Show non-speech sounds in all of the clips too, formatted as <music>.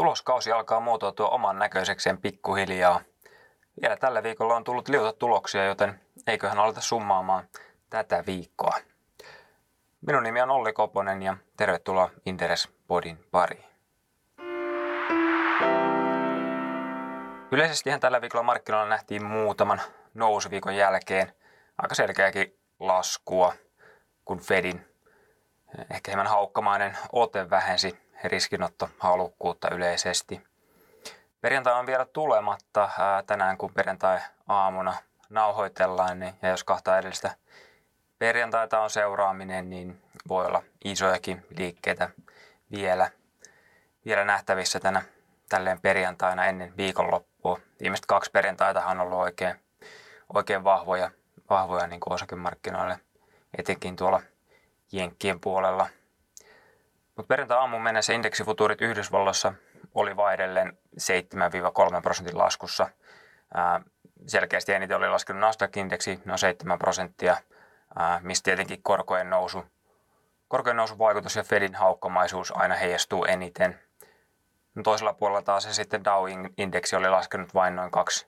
Tuloskausi alkaa muotoutua oman näköisekseen pikkuhiljaa. Vielä tällä viikolla on tullut liuta tuloksia, joten eiköhän aleta summaamaan tätä viikkoa. Minun nimi on Olli Koponen ja tervetuloa Interes Podin pariin. Yleisesti tällä viikolla markkinoilla nähtiin muutaman nousuviikon jälkeen aika selkeäkin laskua, kun Fedin ehkä hieman haukkamainen ote vähensi riskinotto halukkuutta yleisesti. Perjantai on vielä tulematta tänään, kun perjantai-aamuna nauhoitellaan, niin, ja jos kahta edellistä perjantaita on seuraaminen, niin voi olla isojakin liikkeitä vielä, vielä nähtävissä tänä tälleen perjantaina ennen viikonloppua. Viimeiset kaksi perjantaita on ollut oikein, oikein vahvoja, vahvoja niin osakemarkkinoille, etenkin tuolla Jenkkien puolella. Mutta perjantai-aamun mennessä indeksifutuurit Yhdysvalloissa oli vaihdelleen 7-3 prosentin laskussa. Ää, selkeästi eniten oli laskenut Nasdaq-indeksi noin 7 prosenttia, ää, mistä tietenkin korkojen nousu, korkojen nousun vaikutus ja Fedin haukkamaisuus aina heijastuu eniten. No toisella puolella taas se sitten Dow-indeksi oli laskenut vain noin 2,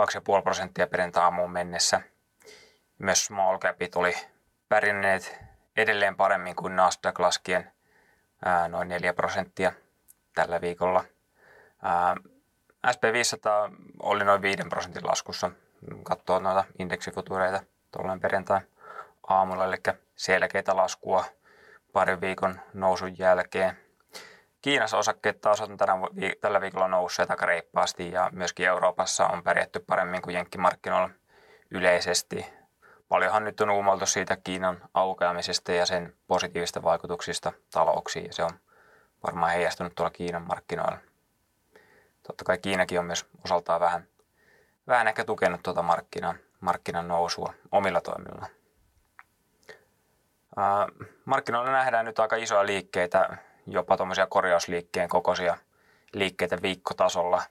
2,5 prosenttia perjantai-aamuun mennessä. Myös small capit oli pärjänneet edelleen paremmin kuin Nasdaq laskien noin 4 prosenttia tällä viikolla. Ää, SP500 oli noin 5 prosentin laskussa, katsoo noita indeksifutureita tuolloin perjantai aamulla, eli selkeitä laskua parin viikon nousun jälkeen. Kiinassa osakkeet taas on tänä, tällä viikolla nousseet aika reippaasti ja myöskin Euroopassa on pärjätty paremmin kuin jenkkimarkkinoilla yleisesti. Paljonhan nyt on uumoiltu siitä Kiinan aukeamisesta ja sen positiivista vaikutuksista talouksiin ja se on varmaan heijastunut tuolla Kiinan markkinoilla. Totta kai Kiinakin on myös osaltaan vähän, vähän ehkä tukenut tuota markkinan, markkinan nousua omilla toimilla. markkinoilla nähdään nyt aika isoja liikkeitä, jopa tuommoisia korjausliikkeen kokoisia liikkeitä viikkotasolla.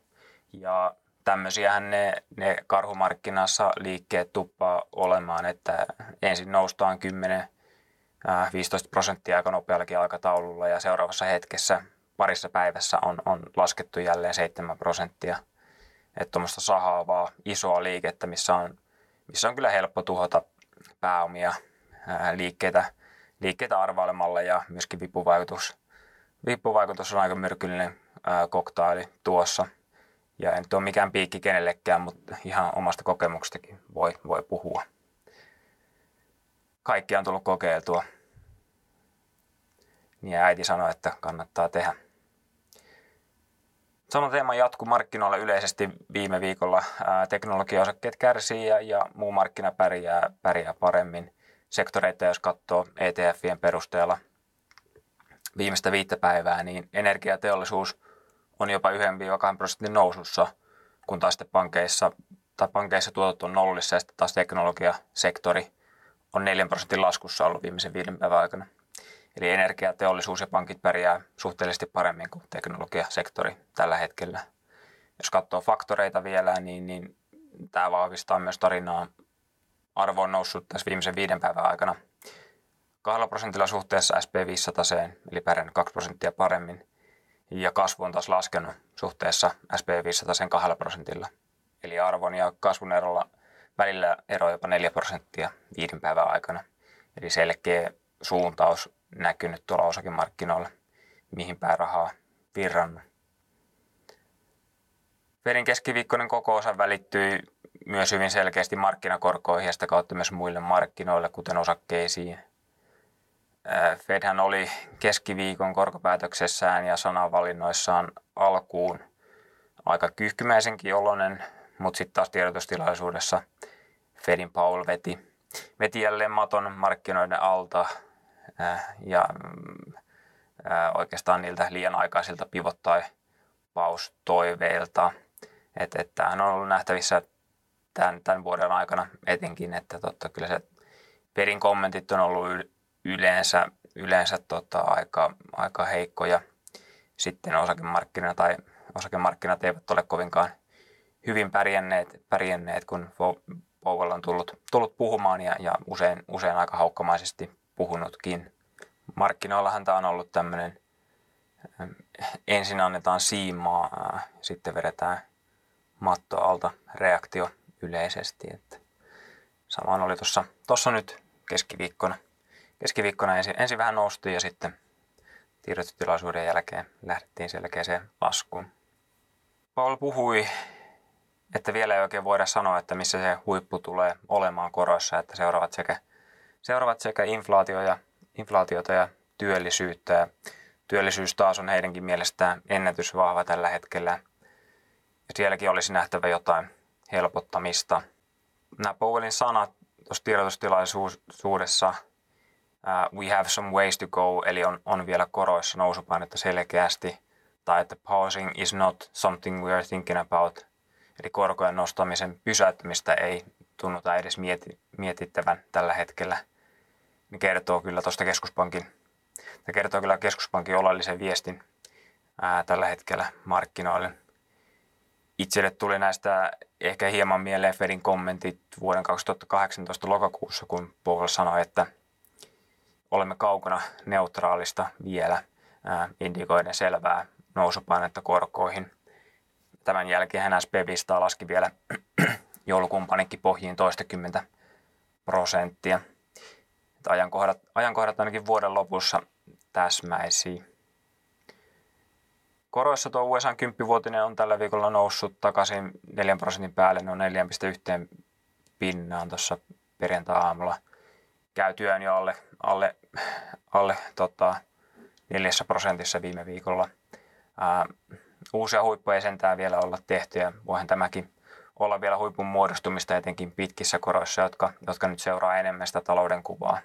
Ja tämmöisiähän ne, ne karhumarkkinassa liikkeet tuppaa olemaan, että ensin noustaan 10 15 prosenttia aika nopeallakin aikataululla ja seuraavassa hetkessä parissa päivässä on, on laskettu jälleen 7 prosenttia. Että tuommoista sahaavaa isoa liikettä, missä on, missä on kyllä helppo tuhota pääomia ää, liikkeitä, liikkeitä arvailemalla ja myöskin vipuvaikutus, vipuvaikutus on aika myrkyllinen ää, koktaili tuossa. Ja en ole mikään piikki kenellekään, mutta ihan omasta kokemuksestakin voi, voi puhua kaikki on tullut kokeiltua. Niin äiti sanoi, että kannattaa tehdä. Sama teema jatkuu markkinoilla yleisesti viime viikolla. teknologiaosakkeet kärsii ja, ja muu markkina pärjää, pärjää paremmin. Sektoreita, jos katsoo ETFien perusteella viimeistä viittä päivää, niin energiateollisuus on jopa 1-2 prosentin nousussa, kun taas sitten pankeissa, tai pankeissa tuotot on nollissa ja sitten taas teknologiasektori on 4 prosentin laskussa ollut viimeisen viiden päivän aikana. Eli energia, teollisuus ja pankit pärjää suhteellisesti paremmin kuin teknologiasektori tällä hetkellä. Jos katsoo faktoreita vielä, niin, niin tämä vahvistaa myös tarinaa. Arvo on noussut tässä viimeisen viiden päivän aikana kahdella prosentilla suhteessa SP500, eli pärjännyt 2 prosenttia paremmin. Ja kasvu on taas laskenut suhteessa SP500 kahdella prosentilla. Eli arvon ja kasvun erolla välillä ero jopa 4 prosenttia viiden päivän aikana. Eli selkeä suuntaus näkynyt tuolla osakemarkkinoilla, mihin päin rahaa virrannut. Fedin keskiviikkoinen kokoosa välittyi myös hyvin selkeästi markkinakorkoihin ja sitä kautta myös muille markkinoille, kuten osakkeisiin. Fedhän oli keskiviikon korkopäätöksessään ja sanavalinnoissaan alkuun aika kyyhkymäisenkin oloinen, mutta sitten taas tiedotustilaisuudessa Fedin Paul veti, veti jälleen maton markkinoiden alta Äh, ja äh, oikeastaan niiltä liian aikaisilta pivot- tai paustoiveilta. Että, että tämähän on ollut nähtävissä tämän, tämän vuoden aikana etenkin, että totta, kyllä se perin kommentit on ollut yleensä, yleensä tota, aika, aika heikkoja. Sitten osakemarkkinat tai osakemarkkinat eivät ole kovinkaan hyvin pärjänneet, pärjänneet kun Powell on tullut, tullut puhumaan ja, ja usein, usein aika haukkamaisesti puhunutkin. Markkinoillahan tämä on ollut tämmöinen ensin annetaan siimaa, sitten vedetään matto alta reaktio yleisesti. Että samoin oli tuossa nyt keskiviikkona. Keskiviikkona ensin, ensin vähän noustiin ja sitten tiedotustilaisuuden jälkeen lähdettiin selkeäseen laskuun. Paul puhui, että vielä ei oikein voida sanoa, että missä se huippu tulee olemaan koroissa, että seuraavat sekä, seuraavat sekä inflaatio ja, inflaatiota ja työllisyyttä. Ja työllisyys taas on heidänkin mielestään ennätysvahva tällä hetkellä. Ja sielläkin olisi nähtävä jotain helpottamista. Nämä Powellin sanat tuossa tiedotustilaisuudessa – uh, we have some ways to go, eli on, on vielä koroissa nousupainetta selkeästi, tai että pausing is not something we are thinking about, eli korkojen nostamisen pysäyttämistä ei tunnuta edes mieti, mietittävän tällä hetkellä, niin kertoo kyllä tuosta keskuspankin, tämä kertoo kyllä keskuspankin oleellisen viestin ää, tällä hetkellä markkinoille. Itselle tuli näistä ehkä hieman mieleen Fedin kommentit vuoden 2018 lokakuussa, kun Powell sanoi, että – olemme kaukana neutraalista vielä, indikoiden selvää nousupainetta korkoihin. Tämän jälkeen hän SPVistä laski vielä <clears throat> joulukuun panikkipohjiin toistakymmentä prosenttia. Ajankohdat, ajankohdat ainakin vuoden lopussa täsmäisiä. Koroissa tuo USA 10-vuotinen on tällä viikolla noussut takaisin 4 prosentin päälle, noin 4,1 pinnaan tuossa perjantai-aamulla. Käy työn jo alle, alle alle tota, neljässä prosentissa viime viikolla. Ää, uusia huippuja sentään vielä olla tehty ja voihan tämäkin olla vielä huipun muodostumista etenkin pitkissä koroissa, jotka, jotka nyt seuraa enemmän sitä talouden kuvaa.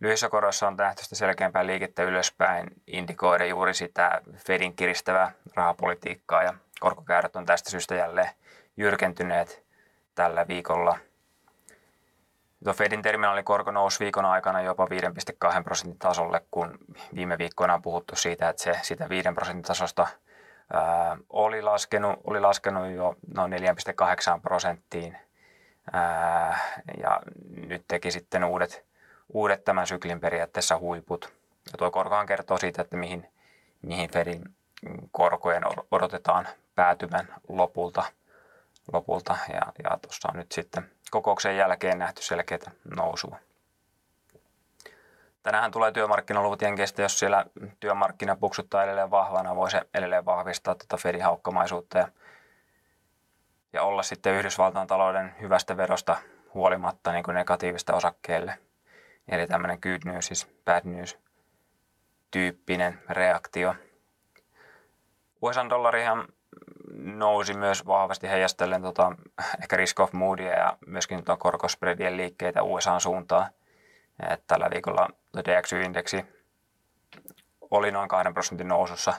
Lyhyissä koroissa on nähty sitä selkeämpää liikettä ylöspäin, indikoida juuri sitä Fedin kiristävää rahapolitiikkaa ja korkokäyrät on tästä syystä jälleen jyrkentyneet tällä viikolla – Tuo Fedin terminaalikorko nousi viikon aikana jopa 5,2 prosentin tasolle, kun viime viikkoina on puhuttu siitä, että se sitä 5 prosentin tasosta ää, oli, laskenut, oli laskenut jo noin 4,8 prosenttiin. Ää, ja nyt teki sitten uudet, uudet tämän syklin periaatteessa huiput. Ja tuo korkohan kertoo siitä, että mihin, mihin Fedin korkojen odotetaan päätyvän lopulta. Lopulta. Ja, ja tuossa on nyt sitten kokouksen jälkeen nähty selkeitä nousua. Tänään tulee työmarkkinaluvut Jenkeistä, jos siellä työmarkkina puksuttaa edelleen vahvana, voi se edelleen vahvistaa tuota Fedin haukkamaisuutta ja, ja olla sitten Yhdysvaltain talouden hyvästä verosta huolimatta niin kuin negatiivista osakkeelle. Eli tämmöinen good news is bad news tyyppinen reaktio. USA-dollarihan nousi myös vahvasti heijastellen tota, ehkä risk of moodia ja myöskin tota korkospreadien liikkeitä USA suuntaan. Et tällä viikolla DXY-indeksi oli noin 2 prosentin nousussa,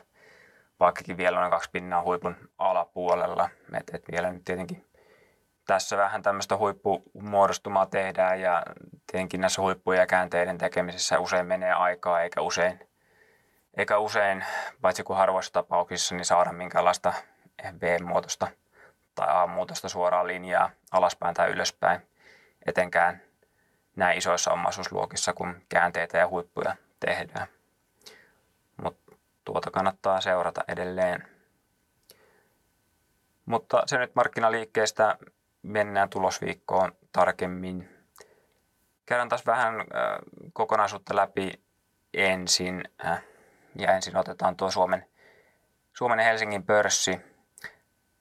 vaikkakin vielä noin kaksi pinnaa huipun alapuolella. Et, et vielä nyt tietenkin tässä vähän tämmöistä huippumuodostumaa tehdään ja tietenkin näissä huippuja ja käänteiden tekemisessä usein menee aikaa eikä usein, eikä usein, paitsi kuin harvoissa tapauksissa, niin saada minkäänlaista V-muotoista tai A-muotoista suoraa linjaa alaspäin tai ylöspäin, etenkään näin isoissa omaisuusluokissa, kun käänteitä ja huippuja tehdään. Mutta tuota kannattaa seurata edelleen. Mutta se nyt markkinaliikkeestä mennään tulosviikkoon tarkemmin. Käydään taas vähän äh, kokonaisuutta läpi ensin. Äh, ja ensin otetaan tuo Suomen, Suomen ja Helsingin pörssi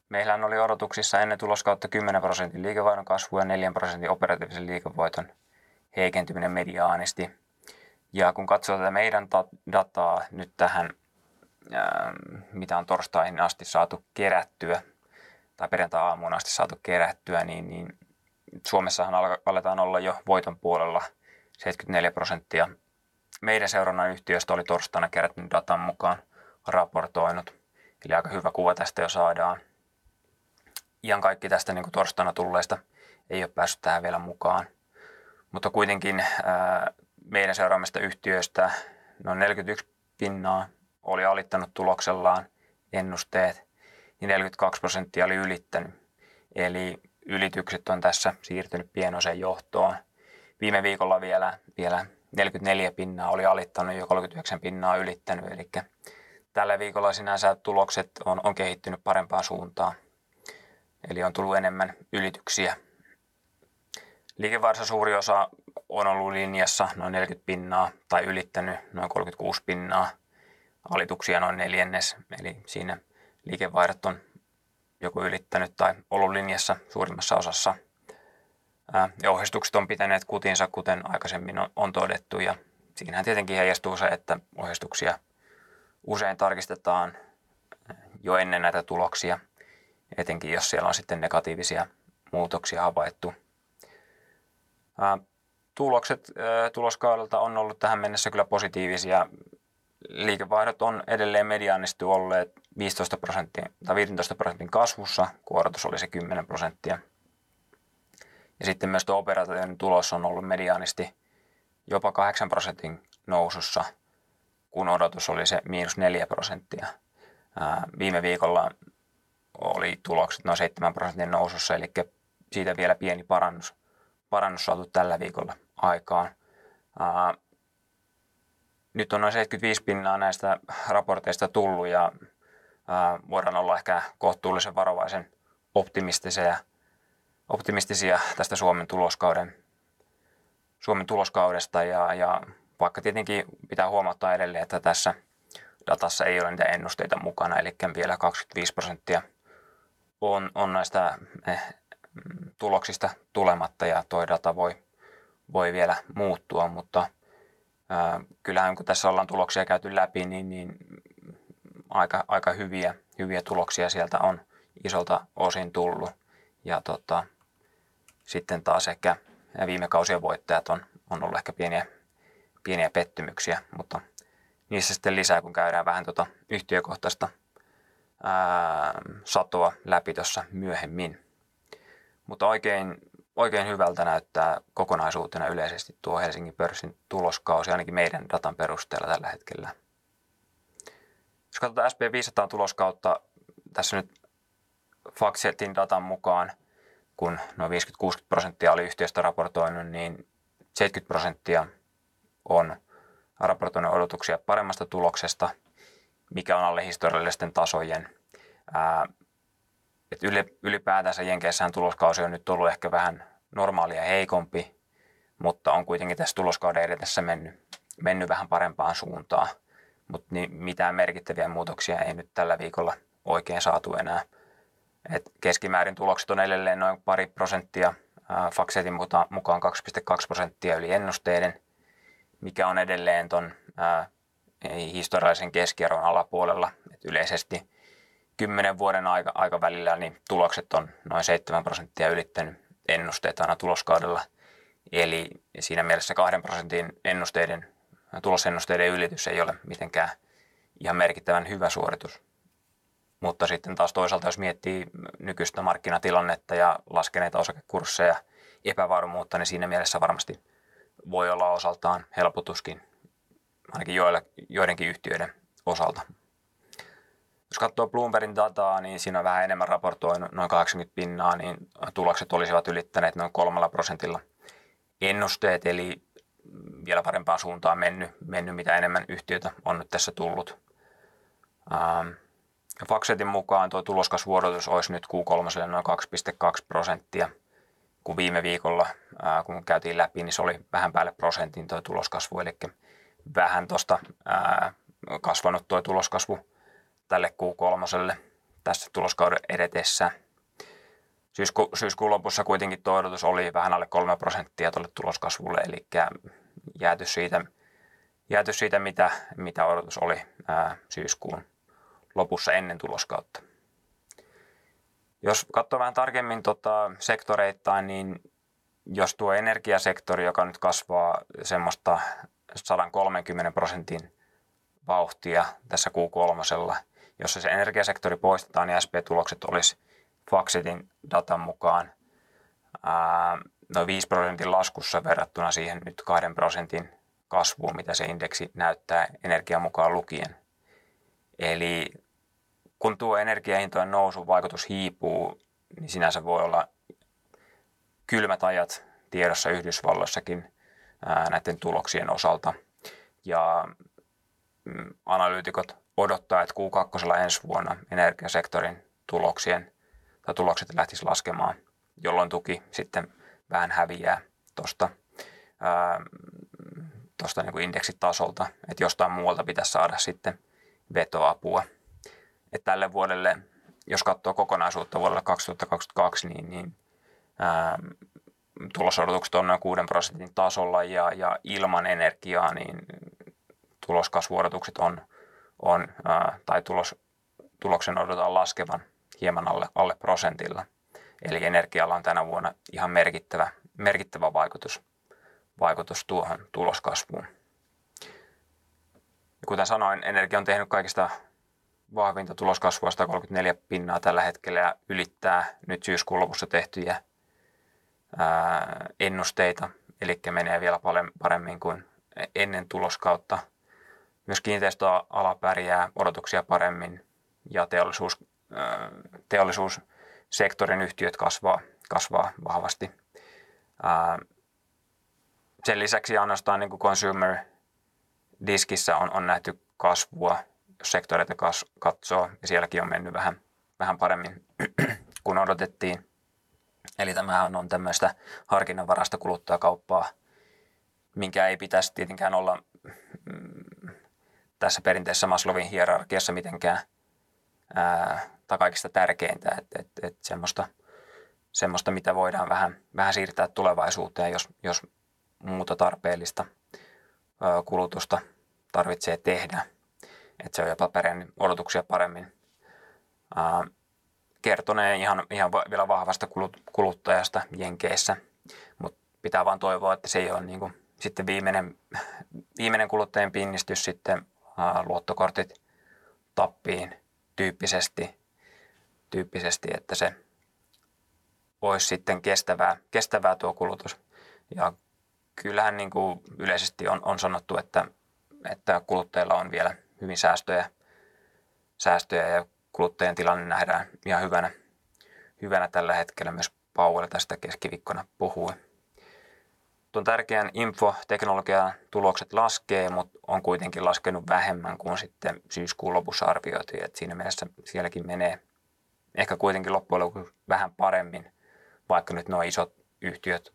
Meillä oli odotuksissa ennen tuloskautta 10 prosentin liikevaihdon kasvu ja 4 prosentin operatiivisen liikevoiton heikentyminen mediaanisti. Ja kun katsoo tätä meidän dataa nyt tähän, mitä on torstaihin asti saatu kerättyä, tai perjantai-aamuun asti saatu kerättyä, niin, niin Suomessahan aletaan olla jo voiton puolella 74 prosenttia. Meidän seurannan yhtiöstä oli torstaina kerätty datan mukaan raportoinut. Eli aika hyvä kuva tästä jo saadaan ihan kaikki tästä niin kuin torstaina tulleesta ei ole päässyt tähän vielä mukaan. Mutta kuitenkin ää, meidän seuraamista yhtiöistä noin 41 pinnaa oli alittanut tuloksellaan ennusteet, niin 42 prosenttia oli ylittänyt. Eli ylitykset on tässä siirtynyt pienoiseen johtoon. Viime viikolla vielä, vielä 44 pinnaa oli alittanut ja 39 pinnaa ylittänyt, eli tällä viikolla sinänsä tulokset on, on kehittynyt parempaan suuntaan. Eli on tullut enemmän ylityksiä. Liikevaihdossa suuri osa on ollut linjassa noin 40 pinnaa tai ylittänyt noin 36 pinnaa. Alituksia noin neljännes, eli siinä liikevaihdot on joko ylittänyt tai ollut linjassa suurimmassa osassa. Ja ohjeistukset on pitäneet kutinsa, kuten aikaisemmin on todettu, ja siinähän tietenkin heijastuu se, että ohjeistuksia usein tarkistetaan jo ennen näitä tuloksia, etenkin jos siellä on sitten negatiivisia muutoksia havaittu. Tulokset tuloskaudelta on ollut tähän mennessä kyllä positiivisia. Liikevaihdot on edelleen mediaanisti olleet 15 prosenttia, tai 15 prosentin kasvussa, kun oli se 10 prosenttia. Ja sitten myös tuo operatiivinen tulos on ollut mediaanisti jopa 8 prosentin nousussa, kun odotus oli se miinus 4 prosenttia. Viime viikolla oli tulokset noin 7 prosentin nousussa, eli siitä vielä pieni parannus, parannus saatu tällä viikolla aikaan. Nyt on noin 75 pinnaa näistä raporteista tullut ja voidaan olla ehkä kohtuullisen varovaisen optimistisia, optimistisia tästä Suomen tuloskauden Suomen tuloskaudesta ja, ja vaikka tietenkin pitää huomauttaa edelleen, että tässä datassa ei ole niitä ennusteita mukana, eli vielä 25 prosenttia on, on näistä eh, tuloksista tulematta ja tuo data voi, voi vielä muuttua, mutta ää, kyllähän kun tässä ollaan tuloksia käyty läpi, niin, niin aika, aika hyviä, hyviä tuloksia sieltä on isolta osin tullut. Ja tota, sitten taas ehkä viime kausien voittajat on, on ollut ehkä pieniä, pieniä pettymyksiä, mutta niissä sitten lisää, kun käydään vähän tuota yhtiökohtaista ää, satoa läpi tuossa myöhemmin. Mutta oikein, oikein hyvältä näyttää kokonaisuutena yleisesti tuo Helsingin pörssin tuloskausi, ainakin meidän datan perusteella tällä hetkellä. Jos katsotaan SP500 tuloskautta, tässä nyt Faxetin datan mukaan – kun noin 50-60 prosenttia oli yhtiöstä raportoinut, niin 70 prosenttia on raportoinut odotuksia paremmasta tuloksesta, mikä on alle historiallisten tasojen. Et ylipäätänsä Jenkeissähän tuloskausi on nyt ollut ehkä vähän normaalia heikompi, mutta on kuitenkin tässä tuloskauden edetessä mennyt, mennyt vähän parempaan suuntaan. Mutta niin mitään merkittäviä muutoksia ei nyt tällä viikolla oikein saatu enää – et keskimäärin tulokset on edelleen noin pari prosenttia, Faxetin mukaan 2,2 prosenttia yli ennusteiden, mikä on edelleen tuon historiallisen keskiarvon alapuolella. Et yleisesti 10 vuoden aika, aikavälillä niin tulokset on noin 7 prosenttia ylittänyt ennusteet aina tuloskaudella. Eli siinä mielessä 2 prosentin ennusteiden, tulosennusteiden ylitys ei ole mitenkään ihan merkittävän hyvä suoritus. Mutta sitten taas toisaalta, jos miettii nykyistä markkinatilannetta ja laskeneita osakekursseja, epävarmuutta, niin siinä mielessä varmasti voi olla osaltaan helpotuskin, ainakin joilla, joidenkin yhtiöiden osalta. Jos katsoo Bloombergin dataa, niin siinä on vähän enemmän raportoinut, noin 80 pinnaa, niin tulokset olisivat ylittäneet noin kolmella prosentilla ennusteet, eli vielä parempaan suuntaan mennyt, mennyt mitä enemmän yhtiötä on nyt tässä tullut. Ähm, Faxetin mukaan tuo tuloskasvuodotus olisi nyt Q3 noin 2,2 prosenttia, kun viime viikolla, kun käytiin läpi, niin se oli vähän päälle prosentin tuo tuloskasvu, eli vähän tuosta kasvanut tuo tuloskasvu tälle Q3 tässä tuloskauden edetessä. Syysku, syyskuun lopussa kuitenkin tuo odotus oli vähän alle 3 prosenttia tuolle tuloskasvulle, eli jääty siitä, jääty siitä mitä, mitä odotus oli ää, syyskuun lopussa ennen tuloskautta. Jos katsoo vähän tarkemmin tota sektoreittain, niin jos tuo energiasektori, joka nyt kasvaa semmoista 130 prosentin vauhtia tässä Q3, jos se energiasektori poistetaan, niin SP-tulokset olisi Faxetin datan mukaan ää, noin 5 prosentin laskussa verrattuna siihen nyt 2 prosentin kasvuun, mitä se indeksi näyttää energian mukaan lukien. Eli kun tuo energiahintojen nousun vaikutus hiipuu, niin sinänsä voi olla kylmät ajat tiedossa Yhdysvalloissakin näiden tuloksien osalta. Ja mm, analyytikot odottaa, että Q2 ensi vuonna energiasektorin tuloksien tai tulokset lähtisi laskemaan, jolloin tuki sitten vähän häviää tuosta tuosta niin indeksitasolta, että jostain muualta pitäisi saada sitten vetoapua. Et tälle vuodelle, jos katsoo kokonaisuutta vuodelle 2022, niin, niin ää, tulosodotukset on noin 6 prosentin tasolla ja, ja ilman energiaa niin tuloskasvuodotukset on, on ää, tai tulos, tuloksen odotetaan laskevan hieman alle, alle prosentilla. Eli energialla on tänä vuonna ihan merkittävä, merkittävä vaikutus, vaikutus tuohon tuloskasvuun. Kuten sanoin, energia on tehnyt kaikista vahvinta tuloskasvua 134 pinnaa tällä hetkellä ja ylittää nyt syyskuun lopussa tehtyjä ää, ennusteita, eli menee vielä paljon paremmin kuin ennen tuloskautta. Myös kiinteistöala pärjää odotuksia paremmin ja teollisuus, ää, teollisuussektorin yhtiöt kasvaa, kasvaa vahvasti. Ää, sen lisäksi ainoastaan niin kuin consumer diskissä on, on nähty kasvua, jos sektoreita katsoo, ja sielläkin on mennyt vähän, vähän paremmin <clears throat> kuin odotettiin. Eli tämähän on tämmöistä harkinnanvarasta kuluttajakauppaa, minkä ei pitäisi tietenkään olla mm, tässä perinteisessä Maslowin hierarkiassa mitenkään ää, tai kaikista tärkeintä, että et, et semmoista, semmoista, mitä voidaan vähän, vähän siirtää tulevaisuuteen, jos, jos muuta tarpeellista ää, kulutusta tarvitsee tehdä. Että se on jopa pärjännyt odotuksia paremmin. Ää, kertoneen ihan, ihan vielä vahvasta kuluttajasta Jenkeissä, mutta pitää vaan toivoa, että se ei ole niin kuin, sitten viimeinen, viimeinen kuluttajien pinnistys sitten ää, luottokortit tappiin tyyppisesti, tyyppisesti, että se olisi sitten kestävää, kestävää tuo kulutus. Ja kyllähän niin kuin yleisesti on, on sanottu, että, että kuluttajilla on vielä hyvin säästöjä, säästöjä ja kuluttajien tilanne nähdään ihan hyvänä, hyvänä tällä hetkellä. Myös Powell tästä keskiviikkona puhui. Tuon tärkeän infoteknologian tulokset laskee, mutta on kuitenkin laskenut vähemmän kuin sitten syyskuun lopussa arvioitiin. Et siinä mielessä sielläkin menee ehkä kuitenkin loppujen lopuksi vähän paremmin, vaikka nyt nuo isot yhtiöt,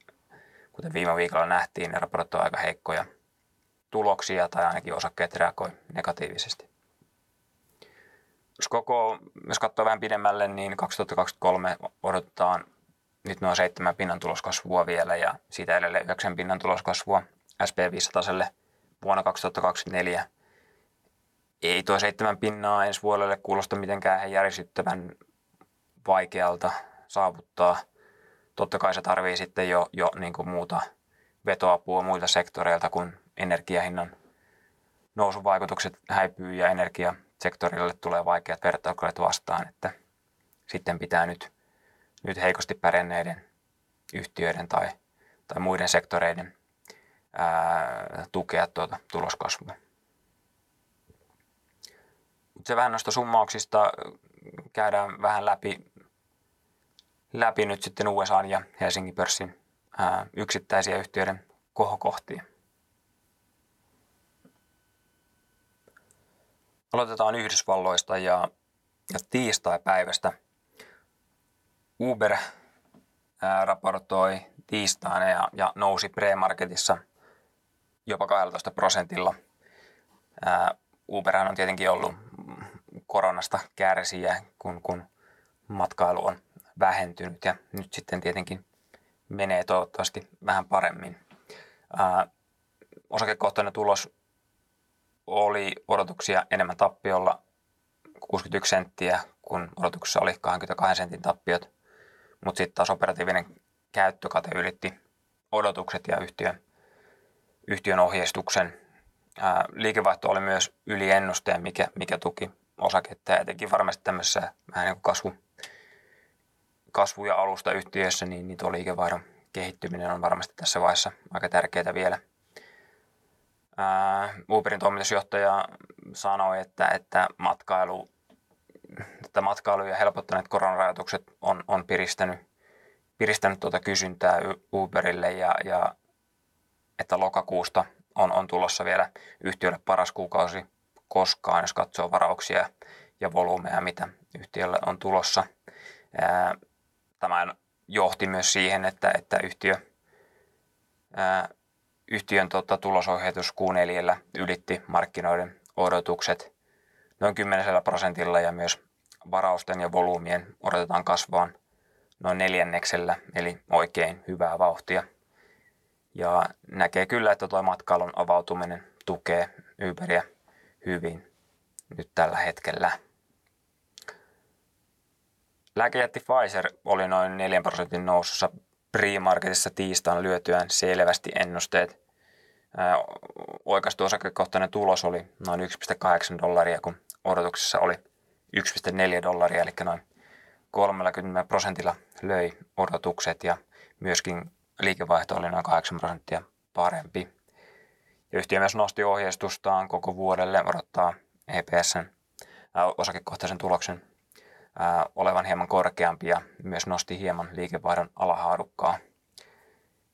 kuten viime viikolla nähtiin, ne raportoivat aika heikkoja tuloksia tai ainakin osakkeet reagoi negatiivisesti. Jos koko, jos katsoo vähän pidemmälle, niin 2023 odotetaan nyt noin 7 pinnan tuloskasvua vielä ja siitä edelleen 9 pinnan tuloskasvua SP500 vuonna 2024. Ei tuo 7 pinnaa ensi vuodelle kuulosta mitenkään järisyttävän vaikealta saavuttaa. Totta kai se tarvii sitten jo, jo niin kuin muuta vetoapua muilta sektoreilta, kun energiahinnan nousuvaikutukset häipyy ja energiasektorille tulee vaikeat vertailukorit vastaan, että sitten pitää nyt, nyt heikosti pärjänneiden yhtiöiden tai, tai muiden sektoreiden ää, tukea tuota tuloskasvua. Se vähän noista summauksista käydään vähän läpi, läpi nyt sitten USA ja Helsingin pörssin ää, yksittäisiä yhtiöiden kohokohtia. Aloitetaan Yhdysvalloista ja, ja tiistai-päivästä. Uber ää, raportoi tiistaina ja, ja nousi pre-marketissa jopa 12 prosentilla. Ää, Uberhan on tietenkin ollut koronasta kärsiä, kun, kun matkailu on vähentynyt ja nyt sitten tietenkin menee toivottavasti vähän paremmin. Ää, osakekohtainen tulos oli odotuksia enemmän tappiolla 61 senttiä, kun odotuksessa oli 22 sentin tappiot. Mutta sitten taas operatiivinen käyttökate ylitti odotukset ja yhtiön, yhtiön ohjeistuksen. Ää, liikevaihto oli myös yli ennusteen, mikä, mikä tuki osaketta ja etenkin varmasti tämmöisessä vähän niin kuin kasvu, kasvu- ja alusta yhtiössä, niin, niin tuo liikevaihdon kehittyminen on varmasti tässä vaiheessa aika tärkeää vielä – Uberin toimitusjohtaja sanoi, että, että matkailu, että matkailu ja helpottaneet koronarajoitukset on, on piristänyt, piristänyt tuota kysyntää Uberille ja, ja että lokakuusta on, on tulossa vielä yhtiölle paras kuukausi koskaan, jos katsoo varauksia ja volyymeja, mitä yhtiöllä on tulossa. Tämä johti myös siihen, että, että yhtiö, yhtiön tota, tulosohjeitus Q4 ylitti markkinoiden odotukset noin 10 prosentilla ja myös varausten ja volyymien odotetaan kasvaan noin neljänneksellä, eli oikein hyvää vauhtia. Ja näkee kyllä, että tuo matkailun avautuminen tukee Uberia hyvin nyt tällä hetkellä. Lääkejätti Pfizer oli noin 4 prosentin nousussa pre-marketissa tiistaan lyötyään selvästi ennusteet. Oikaistu osakekohtainen tulos oli noin 1,8 dollaria, kun odotuksessa oli 1,4 dollaria, eli noin 30 prosentilla löi odotukset ja myöskin liikevaihto oli noin 8 prosenttia parempi. Ja yhtiö myös nosti ohjeistustaan koko vuodelle, odottaa EPSn osakekohtaisen tuloksen olevan hieman korkeampi ja myös nosti hieman liikevaihdon alahaarukkaa.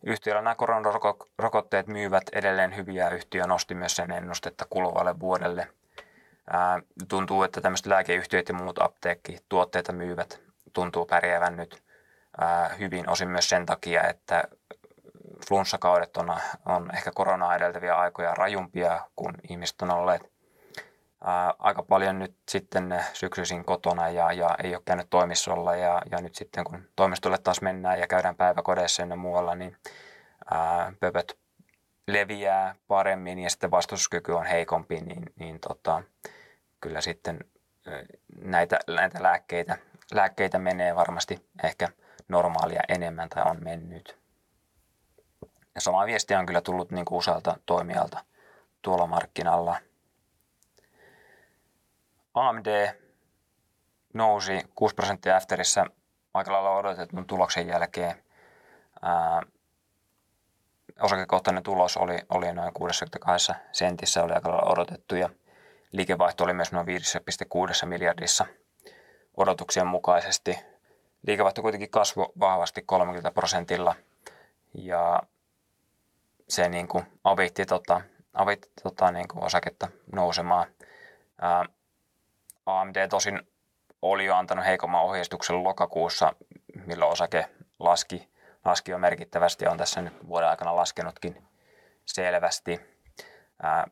Yhtiöllä nämä koronarokotteet myyvät edelleen hyviä. Yhtiö nosti myös sen ennustetta kuluvalle vuodelle. tuntuu, että tämmöiset lääkeyhtiöt ja muut apteekkituotteita myyvät tuntuu pärjäävän nyt hyvin osin myös sen takia, että flunssakaudet on, on ehkä koronaa edeltäviä aikoja rajumpia, kun ihmiset on olleet aika paljon nyt sitten syksyisin kotona ja, ja ei ole käynyt toimistolla ja, ja nyt sitten kun toimistolle taas mennään ja käydään päiväkodeissa ja muualla, niin ää, pöpöt leviää paremmin ja sitten vastustuskyky on heikompi, niin, niin tota, kyllä sitten näitä, näitä lääkkeitä, lääkkeitä menee varmasti ehkä normaalia enemmän tai on mennyt. Ja sama viesti on kyllä tullut niin kuin usealta toimijalta tuolla markkinalla – AMD nousi 6 prosenttia afterissa aika lailla odotetun tuloksen jälkeen. Ää, osakekohtainen tulos oli, oli noin 62 sentissä, oli aika lailla odotettu ja liikevaihto oli myös noin 5,6 miljardissa odotuksien mukaisesti. Liikevaihto kuitenkin kasvoi vahvasti 30 prosentilla ja se niin kuin avitti, tota, avitti tota, niin kuin osaketta nousemaan. Ää, AMD tosin oli jo antanut heikomman ohjeistuksen lokakuussa, milloin osake laski, laski jo merkittävästi on tässä nyt vuoden aikana laskenutkin selvästi. Ää,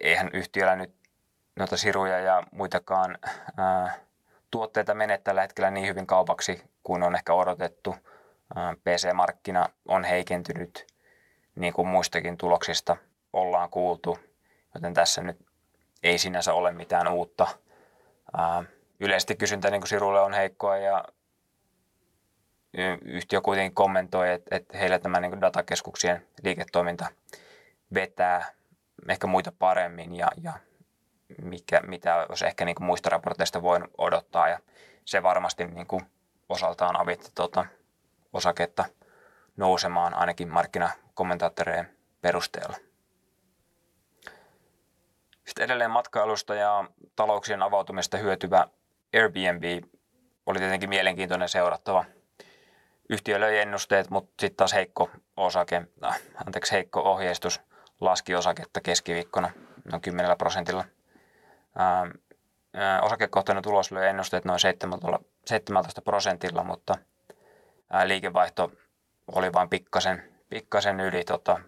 eihän yhtiöllä nyt noita siruja ja muitakaan ää, tuotteita mene tällä hetkellä niin hyvin kaupaksi kuin on ehkä odotettu. PC-markkina on heikentynyt, niin kuin muistakin tuloksista ollaan kuultu, joten tässä nyt ei sinänsä ole mitään uutta – yleisesti kysyntä niin sirulle on heikkoa ja yhtiö kuitenkin kommentoi, että, heillä tämä niin datakeskuksien liiketoiminta vetää ehkä muita paremmin ja, ja mikä, mitä olisi ehkä niin muista raporteista voinut odottaa ja se varmasti niin kuin osaltaan avitti tuota osaketta nousemaan ainakin markkinakommentaattoreiden perusteella. Sitten edelleen matkailusta ja talouksien avautumista hyötyvä Airbnb oli tietenkin mielenkiintoinen seurattava. Yhtiö löi ennusteet, mutta sitten taas heikko osake, äh, anteeksi, heikko ohjeistus laski osaketta keskiviikkona noin 10 prosentilla. Ähm, äh, osakekohtainen tulos löi ennusteet noin 17 prosentilla, mutta äh, liikevaihto oli vain pikkasen, pikkasen yli tota,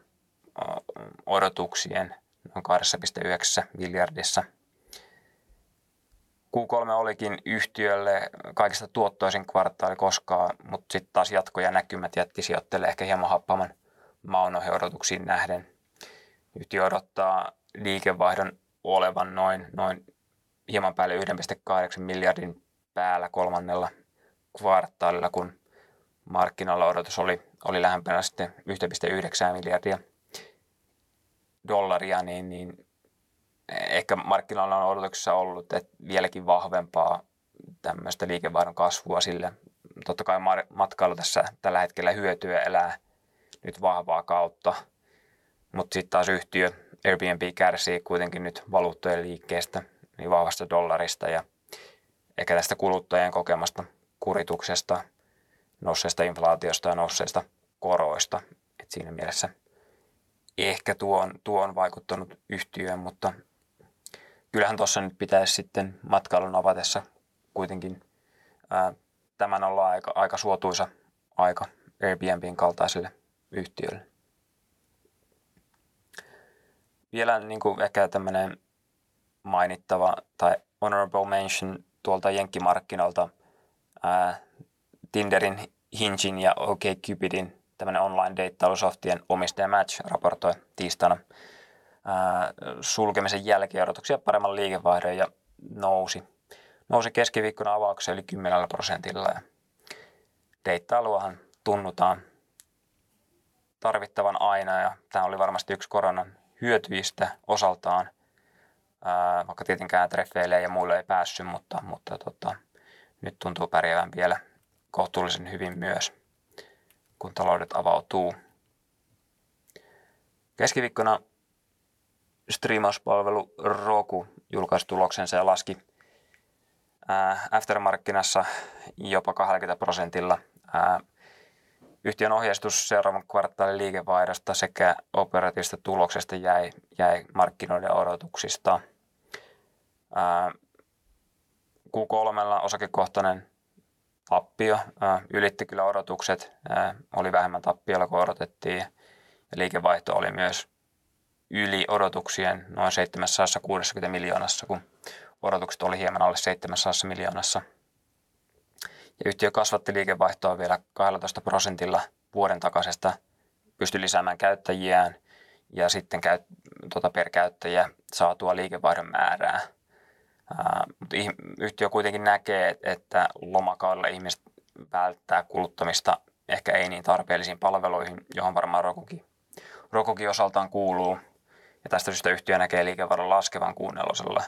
odotuksien – noin 2,9 miljardissa. Q3 olikin yhtiölle kaikista tuottoisin kvartaali koskaan, mutta sitten taas jatko ja näkymät jätti sijoittelee ehkä hieman happaman maunoihin odotuksiin nähden. Yhtiö odottaa liikevaihdon olevan noin, noin hieman päälle 1,8 miljardin päällä kolmannella kvartaalilla, kun markkinoilla odotus oli, oli lähempänä sitten 1,9 miljardia – dollaria, niin, niin ehkä markkinoilla on odotuksessa ollut että vieläkin vahvempaa tämmöistä liikevaihdon kasvua sille. Totta kai matkailu tässä tällä hetkellä hyötyä elää nyt vahvaa kautta, mutta sitten taas yhtiö Airbnb kärsii kuitenkin nyt valuuttojen liikkeestä, niin vahvasta dollarista ja ehkä tästä kuluttajien kokemasta kurituksesta, nousseesta inflaatiosta ja nousseista koroista. Et siinä mielessä – ehkä tuo on, tuo on vaikuttanut yhtiöön, mutta kyllähän tuossa nyt pitäisi sitten matkailun avatessa kuitenkin ää, tämän olla aika, aika suotuisa aika Airbnbin kaltaiselle yhtiölle. Vielä niin kuin ehkä tämmöinen mainittava tai honorable mention tuolta jenkkimarkkinoilta ää, Tinderin, Hingin ja OkCupidin tämmöinen online deittailusoftien omistaja Match raportoi tiistaina ää, sulkemisen jälkeen odotuksia paremman liikevaihdon ja nousi. Nousi keskiviikkona avaukseen yli 10 prosentilla ja deittailuahan tunnutaan tarvittavan aina ja tämä oli varmasti yksi koronan hyötyistä osaltaan, ää, vaikka tietenkään treffeille ja muille ei päässyt, mutta, mutta tota, nyt tuntuu pärjäävän vielä kohtuullisen hyvin myös, kun taloudet avautuu. Keskiviikkona striimauspalvelu Roku julkaisi tuloksensa ja laski aftermarkkinassa jopa 20 prosentilla. Yhtiön ohjeistus seuraavan kvartaalin liikevaihdosta sekä operatiivisesta tuloksesta jäi, jäi markkinoiden odotuksista. Q3 osakekohtainen tappio ylitti kyllä odotukset, oli vähemmän tappiolla kuin odotettiin ja liikevaihto oli myös yli odotuksien noin 760 miljoonassa, kun odotukset oli hieman alle 700 miljoonassa. Ja yhtiö kasvatti liikevaihtoa vielä 12 prosentilla vuoden takaisesta, pystyi lisäämään käyttäjiään ja sitten käy, tuota per käyttäjä saatua liikevaihdon määrää. Mutta yhtiö kuitenkin näkee, että lomakaudella ihmiset välttää kuluttamista ehkä ei niin tarpeellisiin palveluihin, johon varmaan Rokukin, Rokukin osaltaan kuuluu. Ja tästä syystä yhtiö näkee liikevaihdon laskevan kuunnelosella.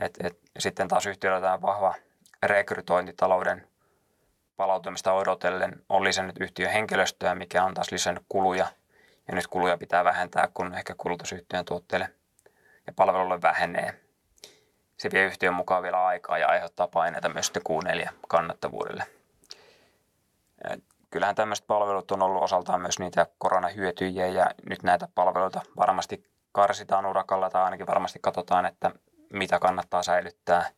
Et, et, sitten taas yhtiöllä tämä vahva rekrytointitalouden palautumista odotellen on lisännyt yhtiön henkilöstöä, mikä on taas lisännyt kuluja. Ja nyt kuluja pitää vähentää, kun ehkä kulutusyhtiön tuotteille ja palvelulle vähenee. Se vie yhtiön mukaan vielä aikaa ja aiheuttaa paineita myös sitten Q4 kannattavuudelle. Kyllähän tämmöiset palvelut on ollut osaltaan myös niitä koronahyötyjiä ja nyt näitä palveluita varmasti karsitaan urakalla tai ainakin varmasti katsotaan, että mitä kannattaa säilyttää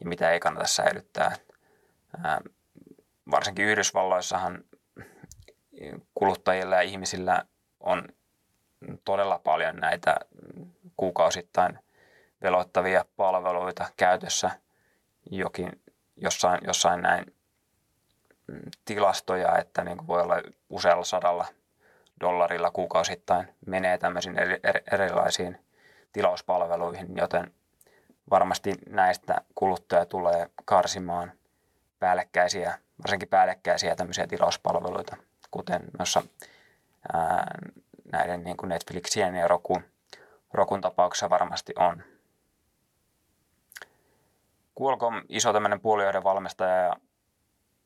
ja mitä ei kannata säilyttää. Varsinkin Yhdysvalloissahan kuluttajilla ja ihmisillä on todella paljon näitä kuukausittain veloittavia palveluita käytössä. Jokin, jossain, jossain näin tilastoja, että niin kuin voi olla usealla sadalla dollarilla kuukausittain menee tämmöisiin eri, erilaisiin tilauspalveluihin, joten varmasti näistä kuluttaja tulee karsimaan päällekkäisiä, varsinkin päällekkäisiä tämmöisiä tilauspalveluita, kuten noissa ää, näiden niin kuin Netflixien ja Rokun, Rokun tapauksessa varmasti on. Qualcomm, iso tämmöinen puolijoiden valmistaja ja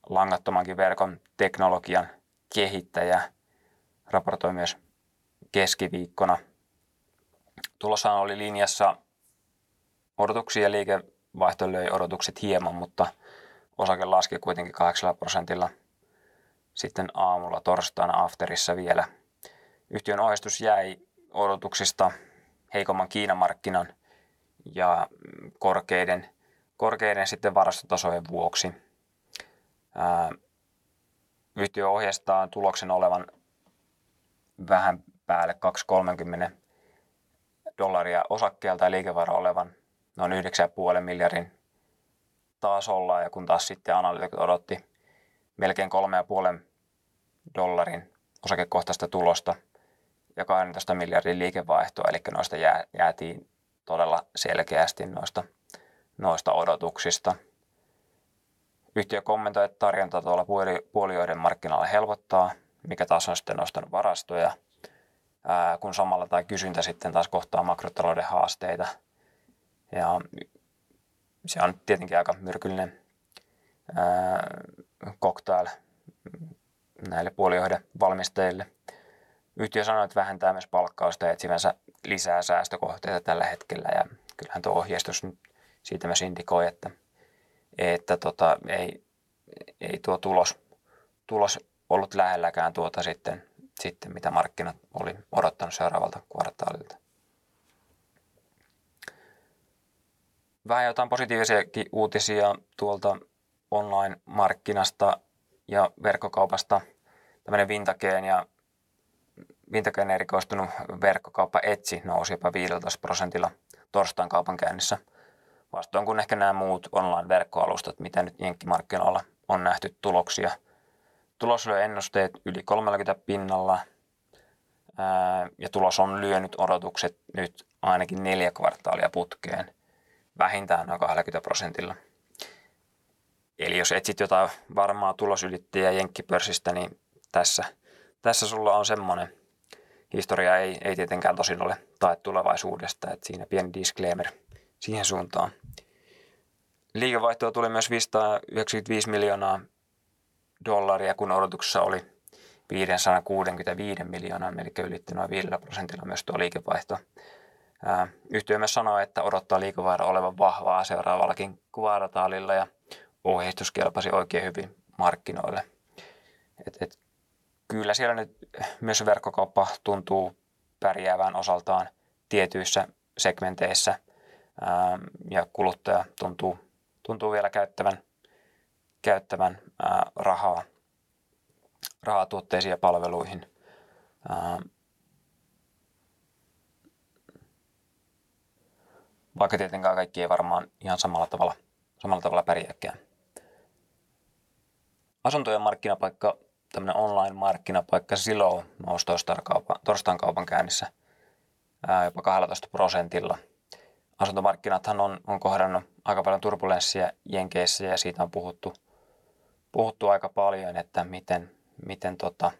langattomankin verkon teknologian kehittäjä, raportoi myös keskiviikkona. Tulossahan oli linjassa odotuksia liikevaihto löi odotukset hieman, mutta osake laski kuitenkin 8 prosentilla sitten aamulla torstaina afterissa vielä. Yhtiön ohjeistus jäi odotuksista heikomman Kiinan markkinan ja korkeiden, korkeiden sitten varastotasojen vuoksi. Ää, yhtiö ohjeistaa tuloksen olevan vähän päälle 230 dollaria osakkeelta ja liikevara olevan noin 9,5 miljardin tasolla ja kun taas sitten analyytikot odotti melkein 3,5 dollarin osakekohtaista tulosta ja 12 miljardin liikevaihtoa, eli noista jää, jäätiin todella selkeästi noista, noista odotuksista. Yhtiö kommentoi, että tarjonta tuolla puolijoiden markkinoilla helpottaa, mikä taas on sitten nostanut varastoja, kun samalla tai kysyntä sitten taas kohtaa makrotalouden haasteita – ja se on tietenkin aika myrkyllinen cocktail näille puolijohde valmistajille. Yhtiö sanoi, että vähentää myös palkkausta ja etsivänsä lisää säästökohteita tällä hetkellä. Ja kyllähän tuo ohjeistus siitä myös indikoi, että, että tota, ei, ei tuo tulos, tulos ollut lähelläkään tuota sitten, sitten, mitä markkinat oli odottanut seuraavalta kvartaalilta. vähän jotain positiivisiakin uutisia tuolta online-markkinasta ja verkkokaupasta. Tämmöinen Vintageen ja Vintageen erikoistunut verkkokauppa Etsi nousi jopa 15 prosentilla torstain kaupankäynnissä. Vastoin kuin ehkä nämä muut online-verkkoalustat, mitä nyt jenkkimarkkinoilla on nähty tuloksia. ennusteet yli 30 pinnalla ja tulos on lyönyt odotukset nyt ainakin neljä kvartaalia putkeen vähintään noin 20 prosentilla. Eli jos etsit jotain varmaa tulosylittäjää jenkkipörssistä, niin tässä, tässä sulla on semmoinen historia ei, ei tietenkään tosin ole tae tulevaisuudesta, että siinä pieni disclaimer siihen suuntaan. Liikevaihtoa tuli myös 595 miljoonaa dollaria, kun odotuksessa oli 565 miljoonaa, eli ylitti noin 5 prosentilla myös tuo liikevaihto. Yhtiö myös sanoi, että odottaa liikevaihdon olevan vahvaa seuraavallakin kvartaalilla ja ohjeistus kelpasi oikein hyvin markkinoille. Et, et, kyllä siellä nyt myös verkkokauppa tuntuu pärjäävään osaltaan tietyissä segmenteissä ää, ja kuluttaja tuntuu, tuntuu vielä käyttävän, käyttävän ää, rahaa, rahaa tuotteisiin ja palveluihin. Ää, vaikka tietenkään kaikki ei varmaan ihan samalla tavalla, samalla tavalla pärjääkään. Asuntojen markkinapaikka, tämmöinen online-markkinapaikka Silo nousi torstain kaupan käynnissä jopa 12 prosentilla. Asuntomarkkinathan on, on kohdannut aika paljon turbulenssia Jenkeissä ja siitä on puhuttu, puhuttu aika paljon, että miten, miten tota,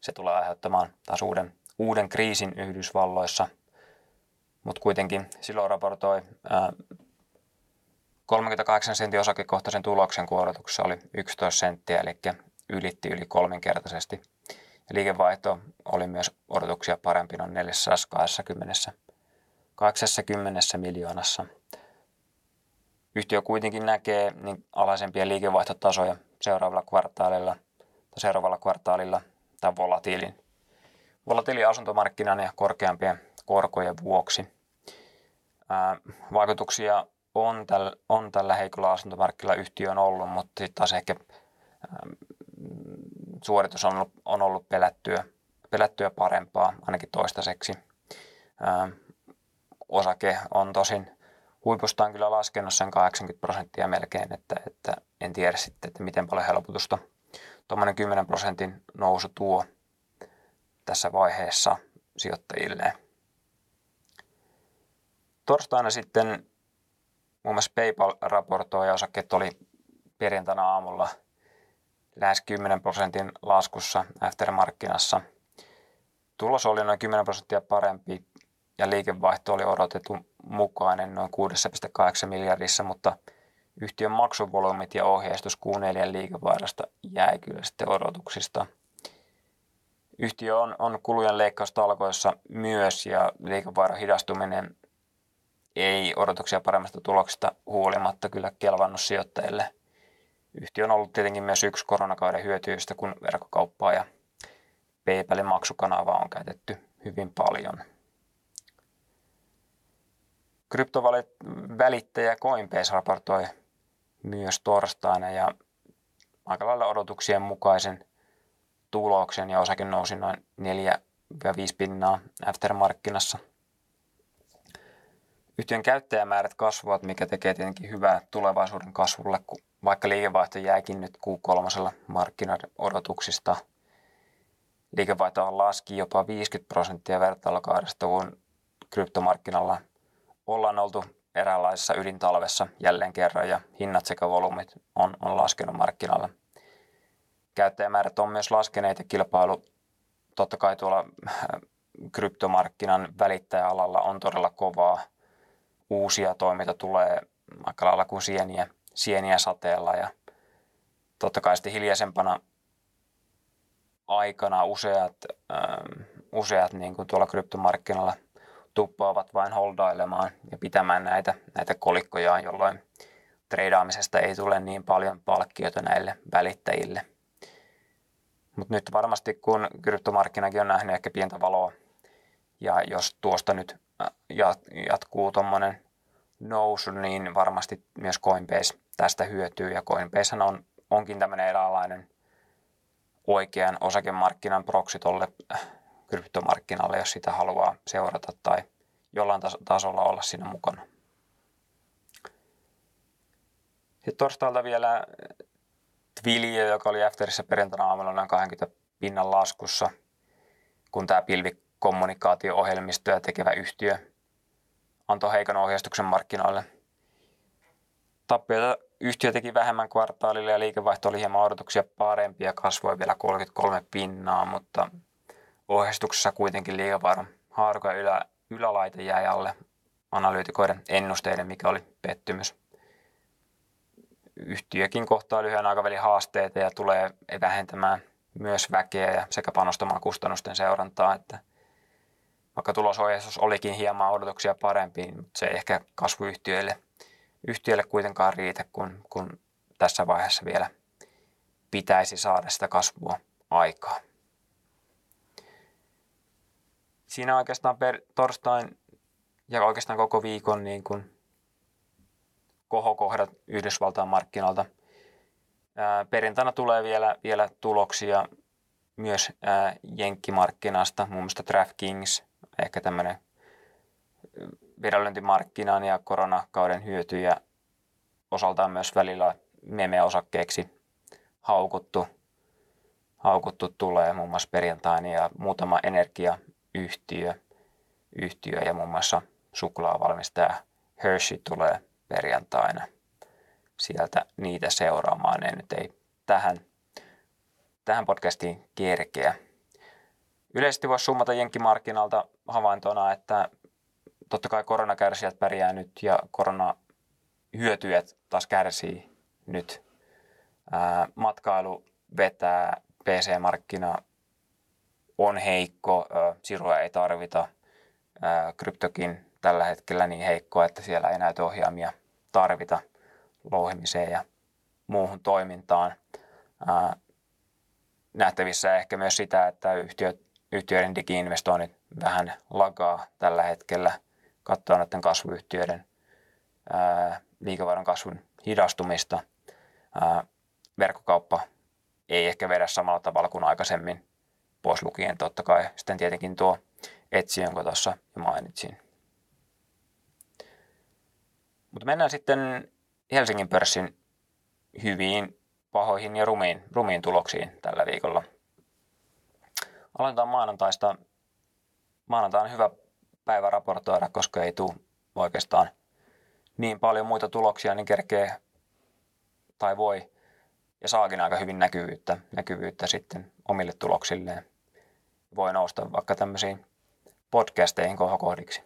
se tulee aiheuttamaan taas uuden, uuden kriisin Yhdysvalloissa – mutta kuitenkin silloin raportoi ää, 38 sentin osakekohtaisen tuloksen, kun odotuksessa oli 11 senttiä, eli ylitti yli kolminkertaisesti. Liikevaihto oli myös odotuksia parempi noin 420 80 miljoonassa. Yhtiö kuitenkin näkee niin alhaisempia liikevaihtotasoja seuraavalla kvartaalilla tai seuraavalla kvartaalilla tai volatiilin, volatiilin asuntomarkkinan ja korkeampien korkojen vuoksi. Ää, vaikutuksia on, täl, on tällä heikolla asuntomarkkilla yhtiön ollut, mutta sitten taas ehkä ää, suoritus on ollut, on ollut pelättyä, pelättyä parempaa, ainakin toistaiseksi. Ää, osake on tosin huipustaan kyllä laskenut sen 80 prosenttia melkein, että, että en tiedä sitten, että miten paljon helpotusta tuommoinen 10 prosentin nousu tuo tässä vaiheessa sijoittajille. Torstaina sitten muun muassa PayPal raportoi ja osakkeet oli perjantaina aamulla lähes 10 prosentin laskussa aftermarkkinassa. Tulos oli noin 10 prosenttia parempi ja liikevaihto oli odotettu mukainen noin 6,8 miljardissa, mutta yhtiön maksuvolyymit ja ohjeistus Q4 liikevaihdosta jäi kyllä sitten odotuksista. Yhtiö on, on kulujen leikkaustalkoissa myös ja liikevaihdon hidastuminen ei odotuksia paremmasta tuloksesta huolimatta kyllä kelvannut sijoittajille. Yhtiö on ollut tietenkin myös yksi koronakauden hyötyistä, kun verkkokauppaa ja PayPalin maksukanavaa on käytetty hyvin paljon. Kryptovälittäjä Coinbase raportoi myös torstaina ja aika lailla odotuksien mukaisen tuloksen ja osake nousi noin 4-5 pinnaa aftermarkkinassa – Yhtiön käyttäjämäärät kasvavat, mikä tekee tietenkin hyvää tulevaisuuden kasvulle, kun vaikka liikevaihto jääkin nyt Q3 markkinoiden odotuksista. Liikevaihto laski jopa 50 prosenttia vertailukaudesta, kun kryptomarkkinalla ollaan oltu eräänlaisessa ydintalvessa jälleen kerran ja hinnat sekä volyymit on, on laskenut markkinoilla. Käyttäjämäärät on myös laskeneet ja kilpailu totta kai tuolla äh, kryptomarkkinan välittäjäalalla on todella kovaa – uusia toiminta tulee aika lailla kuin sieniä, sieniä sateella ja totta kai sitten hiljaisempana aikana useat, ähm, useat niin kuin tuolla kryptomarkkinoilla tuppaavat vain holdailemaan ja pitämään näitä, näitä kolikkoja, jolloin treidaamisesta ei tule niin paljon palkkioita näille välittäjille. Mutta nyt varmasti kun kryptomarkkinakin on nähnyt ehkä pientä valoa ja jos tuosta nyt äh, jatkuu tuommoinen nousu, niin varmasti myös Coinbase tästä hyötyy. Ja Coinbase on, onkin tämmöinen eräänlainen oikean osakemarkkinan proksi tolle äh, kryptomarkkinalle, jos sitä haluaa seurata tai jollain tasolla olla siinä mukana. Sitten torstailta vielä Twilio, joka oli Afterissa perjantaina aamulla noin 20 pinnan laskussa, kun tämä pilvikommunikaatio-ohjelmistoja tekevä yhtiö antoi heikon ohjeistuksen markkinoille. Tappioita yhtiö teki vähemmän kvartaalille ja liikevaihto oli hieman odotuksia parempi ja kasvoi vielä 33 pinnaa, mutta ohjeistuksessa kuitenkin liikevaihdon haarukka ylä, ylälaite jäi alle analyytikoiden ennusteiden, mikä oli pettymys. Yhtiökin kohtaa lyhyen aikavälin haasteita ja tulee vähentämään myös väkeä ja sekä panostamaan kustannusten seurantaa, että vaikka tulosohjeistus olikin hieman odotuksia parempi, niin se ei ehkä kasvuyhtiöille yhtiölle kuitenkaan riitä, kun, kun tässä vaiheessa vielä pitäisi saada sitä kasvua aikaa. Siinä oikeastaan per torstain ja oikeastaan koko viikon niin kuin kohokohdat Yhdysvaltain markkinoilta. Perjantaina tulee vielä, vielä tuloksia myös ää, jenkkimarkkinasta, muun muassa DraftKings, ehkä tämmöinen vedonlyöntimarkkinan ja koronakauden hyötyjä osaltaan myös välillä meme-osakkeeksi haukuttu, haukuttu tulee muun muassa perjantaina ja muutama energiayhtiö yhtiö ja muun muassa suklaavalmistaja Hershey tulee perjantaina sieltä niitä seuraamaan. Ne nyt ei tähän, tähän podcastiin kerkeä. Yleisesti voisi summata jenkkimarkkinalta havaintona, että totta kai koronakärsijät pärjää nyt ja koronahyötyjät taas kärsii nyt. Ää, matkailu vetää, PC-markkina on heikko, sirua ei tarvita, kryptokin tällä hetkellä niin heikko, että siellä ei näitä ohjaamia tarvita louhimiseen ja muuhun toimintaan. Nähtävissä ehkä myös sitä, että yhtiöt, yhtiöiden digiinvestoinnit vähän lagaa tällä hetkellä katsoa näiden kasvuyhtiöiden liikevaihdon kasvun hidastumista. Verkkokauppa ei ehkä vedä samalla tavalla kuin aikaisemmin, pois lukien totta kai sitten tietenkin tuo etsi, jonka tuossa mainitsin. Mutta mennään sitten Helsingin pörssin hyviin, pahoihin ja rumiin, rumiin tuloksiin tällä viikolla. Aloitetaan maanantaista. Maanantai on hyvä päivä raportoida, koska ei tule oikeastaan niin paljon muita tuloksia, niin kerkee tai voi ja saakin aika hyvin näkyvyyttä, näkyvyyttä sitten omille tuloksilleen. Voi nousta vaikka tämmöisiin podcasteihin kohokohdiksi.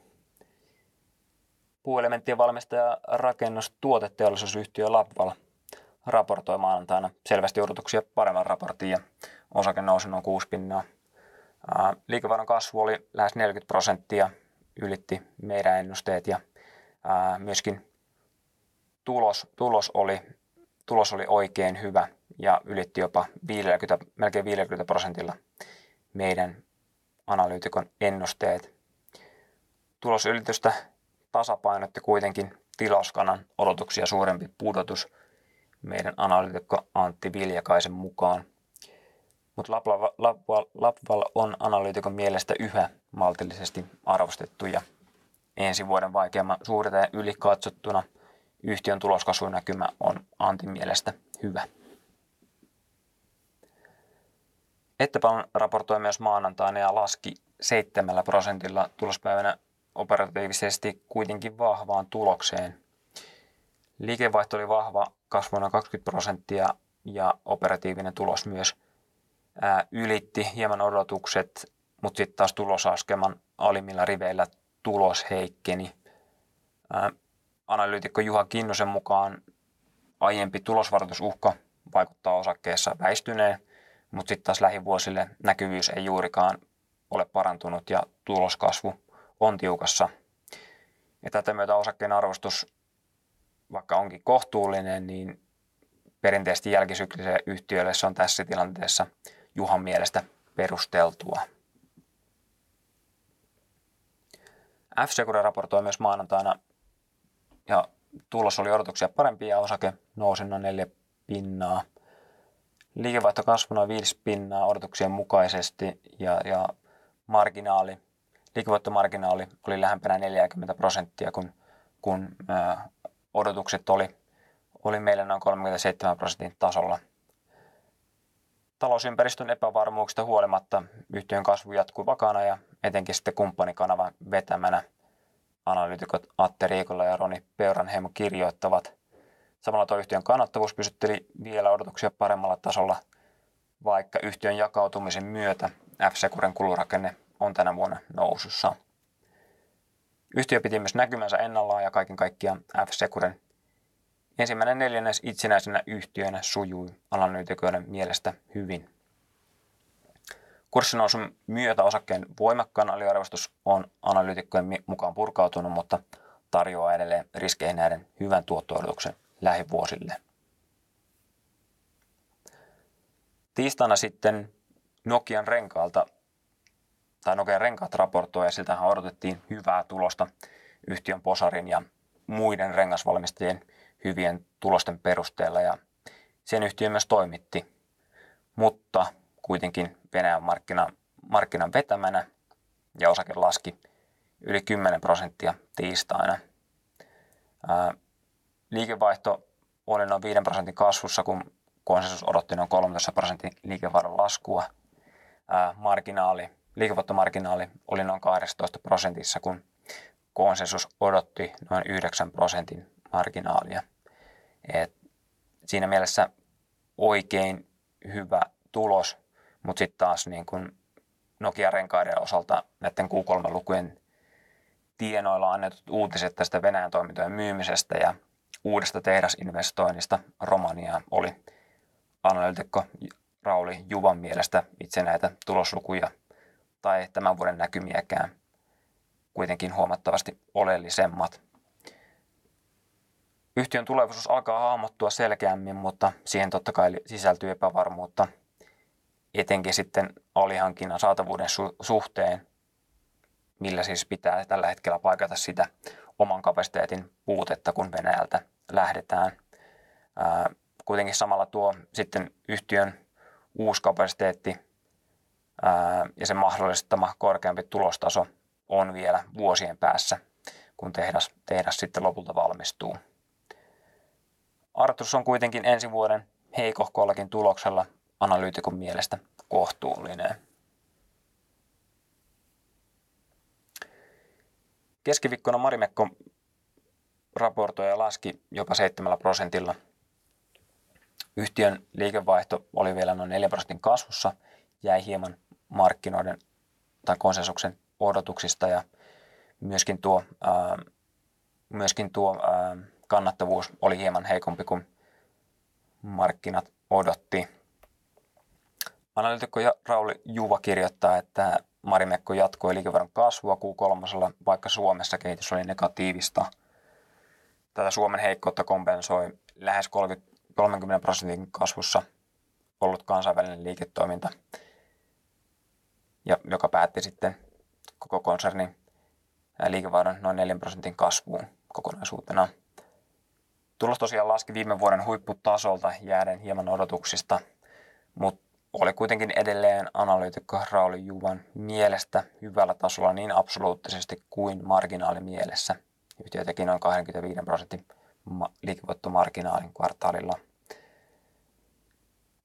Puuelementtien valmistaja rakennustuoteteollisuusyhtiö Labval raportoi maanantaina selvästi odotuksia paremman raportin ja osake nousi noin 6 pinnaa. Liikevaihdon kasvu oli lähes 40 prosenttia, ylitti meidän ennusteet ja myöskin tulos, tulos, oli, tulos oli oikein hyvä ja ylitti jopa 50, melkein 50 prosentilla meidän analyytikon ennusteet. Tulosylitystä tasapainotti kuitenkin tiloskannan odotuksia suurempi pudotus meidän analyytikko Antti Viljakaisen mukaan. Mutta Lapval on analyytikon mielestä yhä maltillisesti arvostettu ja ensi vuoden vaikeamman suurten yli katsottuna yhtiön tuloskasvunäkymä on Antin mielestä hyvä. Ettepalon raportoi myös maanantaina ja laski 7 prosentilla tulospäivänä operatiivisesti kuitenkin vahvaan tulokseen. Liikevaihto oli vahva kasvuna 20 prosenttia ja operatiivinen tulos myös ää, ylitti hieman odotukset, mutta sitten taas tulosaskeman alimmilla riveillä tulos heikkeni. Ää, analyytikko Juha Kinnusen mukaan aiempi tulosvaroitusuhka vaikuttaa osakkeessa väistyneen, mutta sitten taas lähivuosille näkyvyys ei juurikaan ole parantunut ja tuloskasvu on tiukassa. Ja tätä myötä osakkeen arvostus, vaikka onkin kohtuullinen, niin perinteisesti jälkisykliselle yhtiölle se on tässä tilanteessa Juhan mielestä perusteltua. f raportoi myös maanantaina ja tulos oli odotuksia parempi ja osake nousi noin neljä pinnaa. Liikevaihto kasvoi noin 5 pinnaa odotuksien mukaisesti ja, ja marginaali, liikevaihtomarginaali oli lähempänä 40 prosenttia, kun, kun ää, odotukset oli, oli meillä noin 37 prosentin tasolla. Talousympäristön epävarmuuksista huolimatta yhtiön kasvu jatkuu vakaana ja etenkin sitten kumppanikanavan vetämänä – analyytikot Atte Riikola ja Roni Peuranheimo kirjoittavat. Samalla tuo yhtiön kannattavuus pysytteli vielä odotuksia paremmalla tasolla, vaikka yhtiön jakautumisen myötä F-Securen kulurakenne on tänä vuonna nousussa. Yhtiö piti myös näkymänsä ennallaan ja kaiken kaikkiaan F-Securen ensimmäinen neljännes itsenäisenä yhtiönä sujui analyytikoiden mielestä hyvin. Kurssinousun myötä osakkeen voimakkaan aliarvostus on analyytikkojen mukaan purkautunut, mutta tarjoaa edelleen riskeihin näiden hyvän tuotto lähivuosille. Tiistaina sitten Nokian renkaalta, tai Nokian renkaat raportoi, ja siltähän odotettiin hyvää tulosta yhtiön Posarin ja muiden rengasvalmistajien hyvien tulosten perusteella, ja sen yhtiö myös toimitti. Mutta kuitenkin Venäjän markkina, markkinan vetämänä ja osake laski yli 10 prosenttia tiistaina. Ää, liikevaihto oli noin 5 prosentin kasvussa, kun konsensus odotti noin 13 prosentin liikevaihdon laskua. Marginaali, liikevaihtomarginaali oli noin 12 prosentissa, kun konsensus odotti noin 9 prosentin marginaalia. Et siinä mielessä oikein hyvä tulos mutta sitten taas niin kun Nokia-renkaiden osalta näiden Q3-lukujen tienoilla annetut uutiset tästä Venäjän toimintojen myymisestä ja uudesta tehdasinvestoinnista Romaniaan oli analytikko Rauli Juvan mielestä itse näitä tuloslukuja tai tämän vuoden näkymiäkään kuitenkin huomattavasti oleellisemmat. Yhtiön tulevaisuus alkaa hahmottua selkeämmin, mutta siihen totta kai sisältyy epävarmuutta – etenkin sitten alihankinnan saatavuuden su- suhteen, millä siis pitää tällä hetkellä paikata sitä oman kapasiteetin puutetta, kun Venäjältä lähdetään. Ää, kuitenkin samalla tuo sitten yhtiön uusi kapasiteetti ja sen mahdollistama korkeampi tulostaso on vielä vuosien päässä, kun tehdas, tehdas sitten lopulta valmistuu. Artus on kuitenkin ensi vuoden heikohkollakin tuloksella analyytikon mielestä kohtuullinen. Keskiviikkona Marimekko raportoi ja laski jopa 7 prosentilla. Yhtiön liikevaihto oli vielä noin 4 prosentin kasvussa, jäi hieman markkinoiden tai konsensuksen odotuksista ja myöskin tuo, ää, myöskin tuo ää, kannattavuus oli hieman heikompi kuin markkinat odotti. Analytikko Rauli Juva kirjoittaa, että Marimekko jatkoi liikevaihdon kasvua Q3, vaikka Suomessa kehitys oli negatiivista. Tätä Suomen heikkoutta kompensoi lähes 30, 30 prosentin kasvussa ollut kansainvälinen liiketoiminta, ja joka päätti sitten koko konsernin liikevaihdon noin 4 prosentin kasvuun kokonaisuutena. Tulos tosiaan laski viime vuoden huipputasolta jääden hieman odotuksista, mutta oli kuitenkin edelleen analyytikko Rauli Juvan mielestä hyvällä tasolla niin absoluuttisesti kuin marginaalimielessä. Yhtiö teki noin 25 prosentin liikevoittomarginaalin kvartaalilla.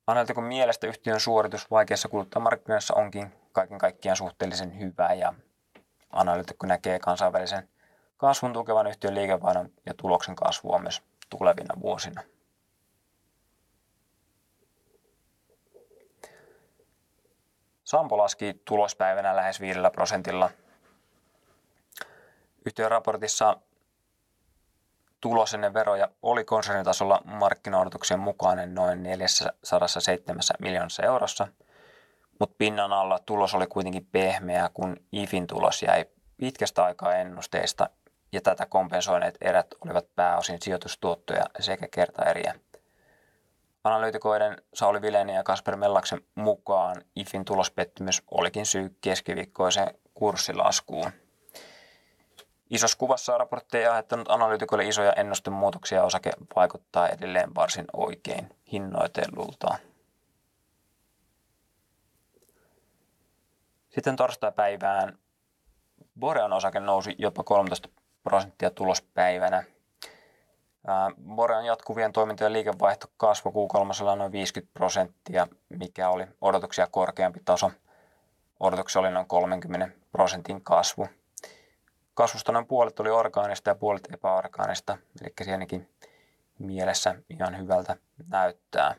Analyytikon mielestä yhtiön suoritus vaikeassa kuluttajamarkkinoissa onkin kaiken kaikkiaan suhteellisen hyvä ja analyytikko näkee kansainvälisen kasvun tukevan yhtiön liikevaihdon ja tuloksen kasvua myös tulevina vuosina. Sampo laski tulospäivänä lähes 5 prosentilla. Yhtiön raportissa tulos ennen veroja oli konsernitasolla markkinaodotuksien mukainen noin 407 miljoonassa eurossa, mutta pinnan alla tulos oli kuitenkin pehmeä, kun IFin tulos jäi pitkästä aikaa ennusteista ja tätä kompensoineet erät olivat pääosin sijoitustuottoja sekä kertaeriä. Analyytikoiden Sauli Vileni ja Kasper Mellaksen mukaan IFin tulospettymys olikin syy keskiviikkoiseen kurssilaskuun. Isossa kuvassa raportti ei aiheuttanut analyytikoille isoja ennustemuutoksia ja osake vaikuttaa edelleen varsin oikein hinnoitellultaan. Sitten torstai-päivään Borean osake nousi jopa 13 prosenttia tulospäivänä. Borean jatkuvien toimintojen liikevaihto kasvoi Q3 noin 50 prosenttia, mikä oli odotuksia korkeampi taso. Odotuksia oli noin 30 prosentin kasvu. Kasvusta noin puolet oli orgaanista ja puolet epäorgaanista, eli siinäkin mielessä ihan hyvältä näyttää.